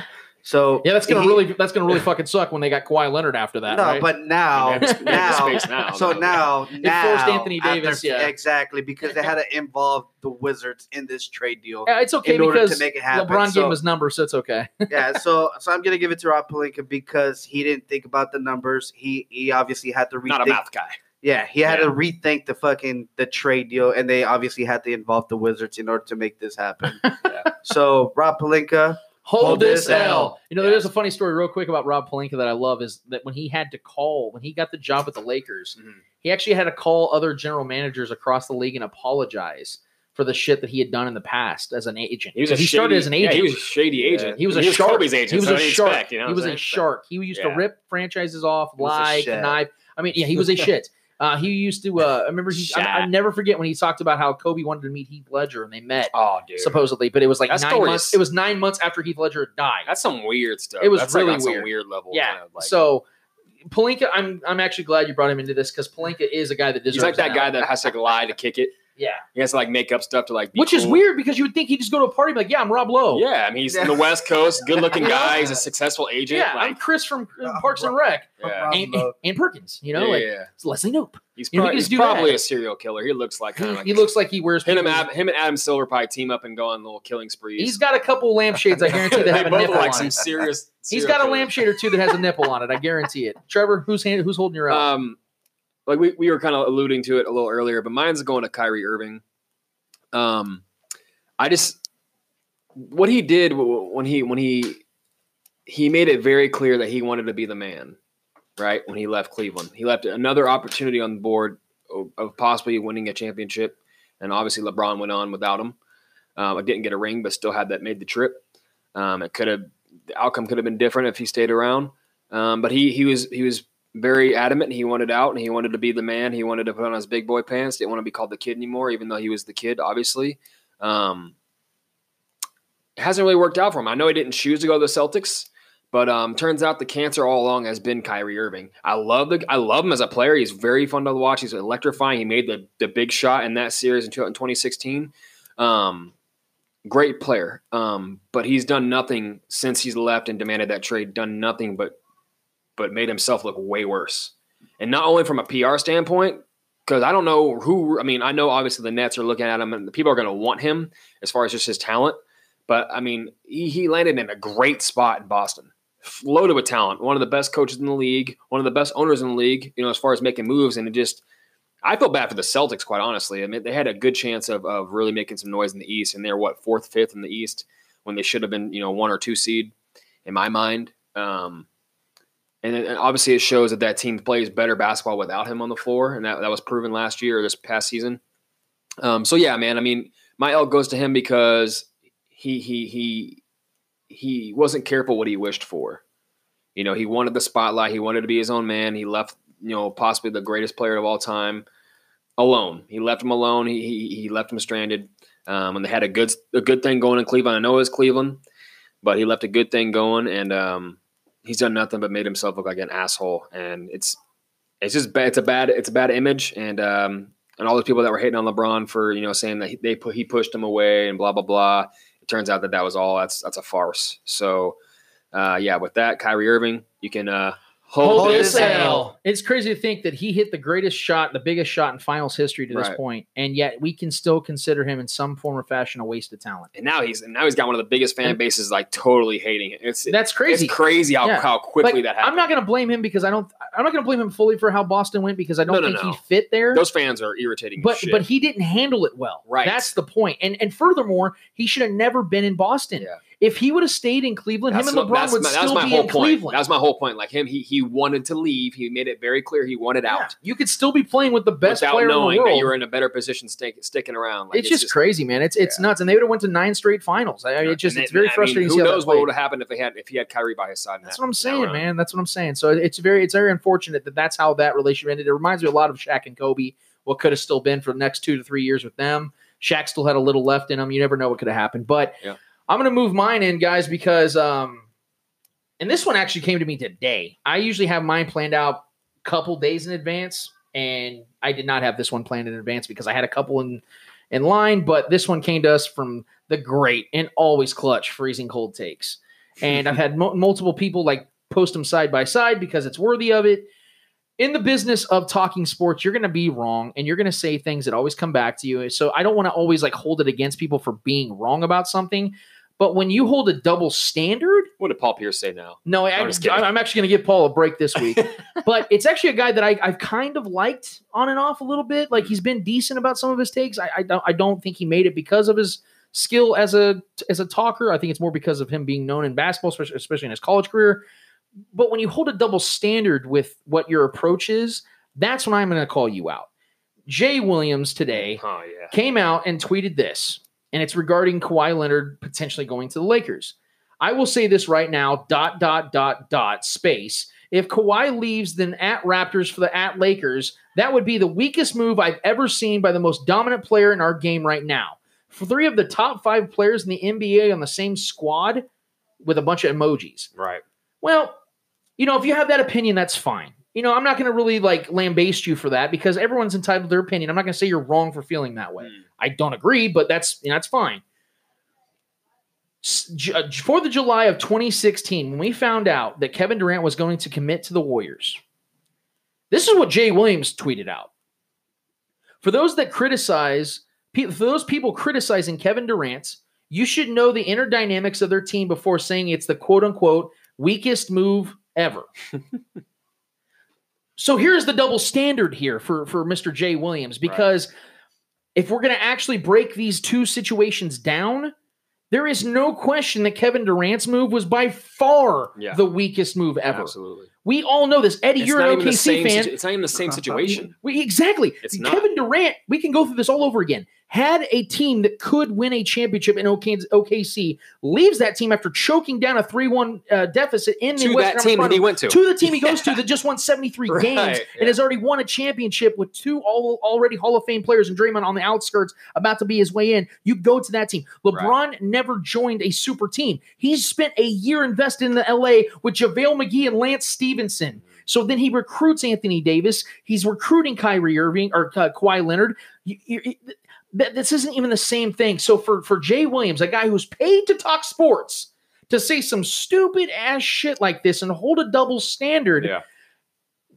So Yeah, that's gonna he- really that's gonna really fucking suck when they got Kawhi Leonard after that. no, right? but now, I mean, now, now, so though. now, now, forced Anthony Davis, after- yeah. exactly, because they had to involve the Wizards in this trade deal. yeah, it's okay in order to because make it happen, LeBron gave him his number, so it's okay. (laughs) yeah, so so I'm gonna give it to Rob Pelinka because he didn't think about the numbers. He he obviously had to rethink. Not a math guy. Yeah, he had Yeah. to rethink the fucking the trade deal, and they obviously had to involve the Wizards in order to make this happen. (laughs) So Rob Pelinka, Hold, Hold this L. L. You know, there's a funny story, real quick, about Rob Pelinka that I love is that when he had to call, when he got the job with the Lakers, Mhm. he actually had to call other general managers across the league and apologize for the shit that he had done in the past as an agent. He was a he started as an yeah, agent. he was a shady agent. He was a shark. Kobe's agent. He was so a what do you shark. expect, you know he was a shark. He used to rip franchises off, was a lie, connive. I mean, yeah, he was a (laughs) shit. Uh, he used to. Uh, I remember. He, I, I never forget when he talked about how Kobe wanted to meet Heath Ledger and they met Oh, dude. supposedly, but it was like That nine months. is- It was nine months after Heath Ledger died. That's some weird stuff. It was That's like really some weird. weird level. yeah. kind of like, so Pelinka, I'm I'm actually glad you brought him into this because Pelinka is a guy that deserves. he's like that guy that has to lie to kick it. Yeah, He has to like make up stuff to like. Be which is weird because you would think he'd just go to a party and be like, yeah, I'm Rob Lowe. Yeah, I mean he's in the West Coast, (laughs) good looking guy. He's a successful agent. yeah, I'm Chris from uh, Parks and Rec. yeah. Rob And, and Perkins, you know, yeah, like yeah. it's Leslie Knope. He's, You know, he prob- can he's probably that. a serial killer. He looks like kind of like he looks like he wears. him and, Ab, him and Adam Silver probably team up and go on little killing sprees. He's got a couple lampshades. I guarantee that they have a nipple like on some it. serious. He's serial got a killers. lampshade or two that has a nipple on it. I guarantee it. Trevor, who's hand, who's holding your L? Um, like we, we were kind of alluding to it a little earlier, but mine's going to Kyrie Irving. Um, I just what he did when he when he he made it very clear that he wanted to be the man, right? When he left Cleveland, he left another opportunity on the board of, of possibly winning a championship, and obviously LeBron went on without him. Um, I didn't get a ring, but still had that made the trip. Um, it could have the outcome could have been different if he stayed around. Um, but he he was he was very adamant. He wanted out and he wanted to be the man. He wanted to put on his big boy pants. Didn't want to be called the kid anymore, even though he was the kid, obviously. Um, it hasn't really worked out for him. I know he didn't choose to go to the Celtics, but um, turns out the cancer all along has been Kyrie Irving. I love the I love him as a player. He's very fun to watch. He's electrifying. He made the the big shot in that series in 2016. Um, great player. Um, but he's done nothing since he's left and demanded that trade. Done nothing but but made himself look way worse. And not only from a PR standpoint, because I don't know who. I mean, I know obviously the Nets are looking at him, and the people are going to want him as far as just his talent. But I mean, he, he landed in a great spot in Boston, loaded with talent. One of the best coaches in the league, one of the best owners in the league. You know, as far as making moves, and it just. I feel bad for the Celtics, quite honestly. I mean, they had a good chance of, of really making some noise in the East, and they're what fourth, fifth in the East when they should have been, you know, one or two seed, in my mind. Um, and, it, and obviously, it shows that that team plays better basketball without him on the floor, and that, that was proven last year or this past season. Um, so yeah, man. I mean, my L goes to him because he he he he wasn't careful what he wished for. You know, he wanted the spotlight. He wanted to be his own man. He left, you know, possibly the greatest player of all time alone. He left him alone. He he, he left him stranded. Um, and they had a good a good thing going in Cleveland. I know it was Cleveland, but he left a good thing going, and um, he's done nothing but made himself look like an asshole. And it's it's just bad. It's a bad it's a bad image. And um, and all those people that were hating on LeBron for you know saying that he, they put he pushed him away and blah blah blah. It turns out that that was all that's that's a farce. So uh, yeah, with that, Kyrie Irving, you can uh, hold, Hold this his L. L. It's crazy to think that he hit the greatest shot, the biggest shot in finals history to this Right. point, and yet we can still consider him in some form or fashion a waste of talent. And now he's and now he's got one of the biggest fan bases like totally hating it. It's That's crazy. It's crazy how, Yeah. how quickly Like, that happened. I'm not going to blame him because I don't. I'm not going to blame him fully for how Boston went because I don't No, no, think no. he fit there. Those fans are irritating. but shit. but he didn't handle it well. Right. That's the point. And and furthermore, he should have never been in Boston. Yeah. If he would have stayed in Cleveland, That's him and LeBron would my, still be whole in point. Cleveland. That was my whole point. Like him, he he wanted to leave. He made it very clear he wanted Yeah. out You could still be playing with the best without player knowing in the that world. you were in a better position stick, sticking around. Like, it's, just, crazy, man. It's it's Yeah. nuts, and they would have went to nine straight finals. I, it just And it's it- very I mean, frustrating. to who see knows what would have happened if they had if he had Kyrie by his side? That's that- what I'm in that saying, man. That's what I'm saying. So it's very it's very unfortunate that that's how that relationship ended. It reminds me a lot of Shaq and Kobe. What could have still been for the next two to three years with them. Shaq still had a little left in him. You never know what could have happened. But Yeah. I'm going to move mine in, guys, because um, and this one actually came to me today. I usually have mine planned out a couple days in advance, and I did not have this one planned in advance because I had a couple in in line. But this one came to us from the great and always clutch freezing cold takes, and I've had (laughs) mo- multiple people like post them side by side because it's worthy of it. In the business of talking sports, you're going to be wrong and you're going to say things that always come back to you. So I don't want to always like hold it against people for being wrong about something. But when you hold a double standard, What did Paul Pierce say now? no, I, I'm just. I'm actually going to give Paul a break this week. (laughs) but it's actually a guy that I, I've kind of liked on and off a little bit. Like mm. he's been decent about some of his takes. I, I don't I don't think he made it because of his skill as a as a talker. I think it's more because of him being known in basketball, especially, especially in his college career. But when you hold a double standard with what your approach is, that's when I'm going to call you out. Jay Williams today Oh yeah. came out and tweeted this, and it's regarding Kawhi Leonard potentially going to the Lakers. I will say this right now: dot dot dot dot space. If Kawhi leaves, then at Raptors for the at Lakers, that would be the weakest move I've ever seen by the most dominant player in our game right now. For three of the top five players in the NBA on the same squad with a bunch of emojis. Right. Well, you know, if you have that opinion, that's fine. You know, I'm not going to really like lambaste you for that because everyone's entitled to their opinion. I'm not going to say you're wrong for feeling that way. Mm. I don't agree, but that's you know, that's fine. Uh, For the July of 2016, when we found out that Kevin Durant was going to commit to the Warriors, this is what Jay Williams tweeted out. For those that criticize, for those people criticizing Kevin Durant, you should know the inner dynamics of their team before saying it's the quote unquote weakest move ever. (laughs) so here's the double standard here for, for Mr. Jay Williams because if we're going to actually break these two situations down, there is no question that Kevin Durant's move was by far Yeah. the weakest move ever. Absolutely. We all know this. Eddie, It's you're an OKC fan. situ- it's not even the same (laughs) situation. We, exactly. It's not. Kevin Durant, we can go through this all over again. Had a team that could win a championship in OKC, leaves that team after choking down a 3 1 uh, deficit in the To Western that team that he went to. to the team he goes to (laughs) that just won 73 Right, games yeah. and has already won a championship with two all, already Hall of Fame players and Draymond on the outskirts about to be his way in. You go to that team. LeBron never joined a super team. He's spent a year invested in the LA with JaVale McGee and Lance Stephenson. So then he recruits Anthony Davis. He's recruiting Kyrie Irving or uh, Kawhi Leonard. You- you- th- this isn't even the same thing. So for for Jay Williams, a guy who's paid to talk sports, to say some stupid ass shit like this and hold a double standard. Yeah.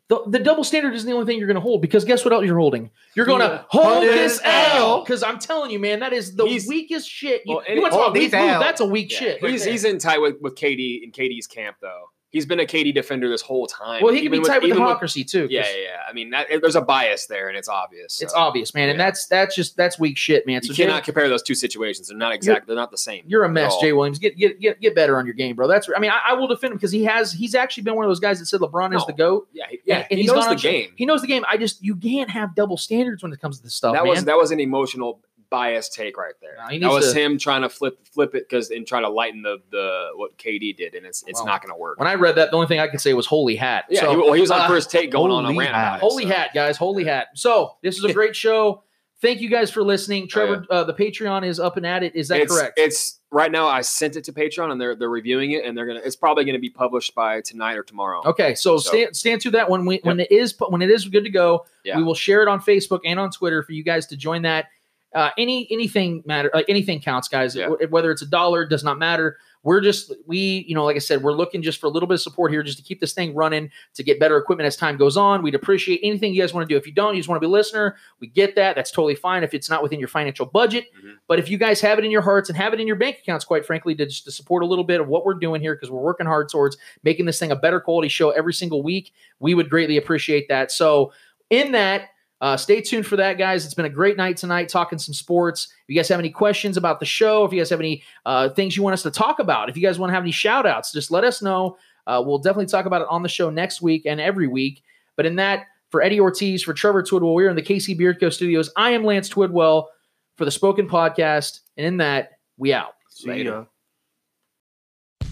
The, the double standard isn't the only thing you're going to hold because guess what else you're holding? You're going to hold this L because I'm telling you, man, that is the He's- weakest shit. You, Well, you want to talk weak move? That's a weak Yeah. shit. He's there. he's in tight with, with KD in KD's camp though. He's been a KD defender this whole time. well, he can be Even tight with even hypocrisy too. 'cause yeah, yeah, yeah. I mean, that, there's a bias there, and it's obvious. It's obvious, man, and that's that's just that's weak shit, man. So you cannot Jay, compare those two situations. They're not exactly. They're not the same. you're a mess. Jay Williams. Get get get get better on your game, bro. That's I mean, I, I will defend him because he has he's actually been one of those guys that said LeBron is No. the goat. Yeah, he, yeah. And- and he knows the game. He knows the game. I just you can't have double standards when it comes to this stuff, that man. was that was an emotional biased take right there. No, he that was to- him trying to flip flip it because and try to lighten the the what KD did, and it's it's Well, not going to work. When I read that, the only thing I could say was "Holy hat." yeah, So, he, well, he was on uh, (laughs) first take going on a holy rant. hat. about it, Holy so. hat, guys! Holy hat. So this is a (laughs) great show. Thank you guys for listening. Trevor, uh, the Patreon is up and at it. Is that Oh, it's, correct? It's right now. I sent it to Patreon, and they're they're reviewing it, and they're gonna. It's probably going to be published by tonight or tomorrow. Okay, so, So- stand stand to that when we when it is when it is good to go. Yeah. We will share it on Facebook and on Twitter for you guys to join that. Uh, any anything matter like anything counts, guys. Yeah. Whether it's a dollar does not matter. We're just we you know like I said we're looking just for a little bit of support here just to keep this thing running to get better equipment as time goes on. We'd appreciate anything you guys want to do. If you don't, you just want to be a listener. We get that. That's totally fine if it's not within your financial budget. Mhm. But if you guys have it in your hearts and have it in your bank accounts, quite frankly, to just to support a little bit of what we're doing here because we're working hard towards making this thing a better quality show every single week, we would greatly appreciate that. So, in that, uh, stay tuned for that, guys. It's been a great night tonight talking some sports. If you guys have any questions about the show, if you guys have any uh, things you want us to talk about, if you guys want to have any shout outs, just let us know. Uh, we'll definitely talk about it on the show next week and every week. But in that, for Eddie Ortiz, for Trevor Twidwell, we're in the KC Beardco studios. I am Lance Twidwell for the Spoken Podcast. And in that, we out. See ya.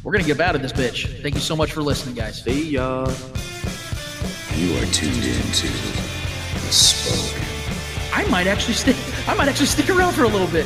We're going to get out of this bitch. Thank you so much for listening, guys. See ya. You are tuned into the spoken. I might actually stick. I might actually stick around for a little bit.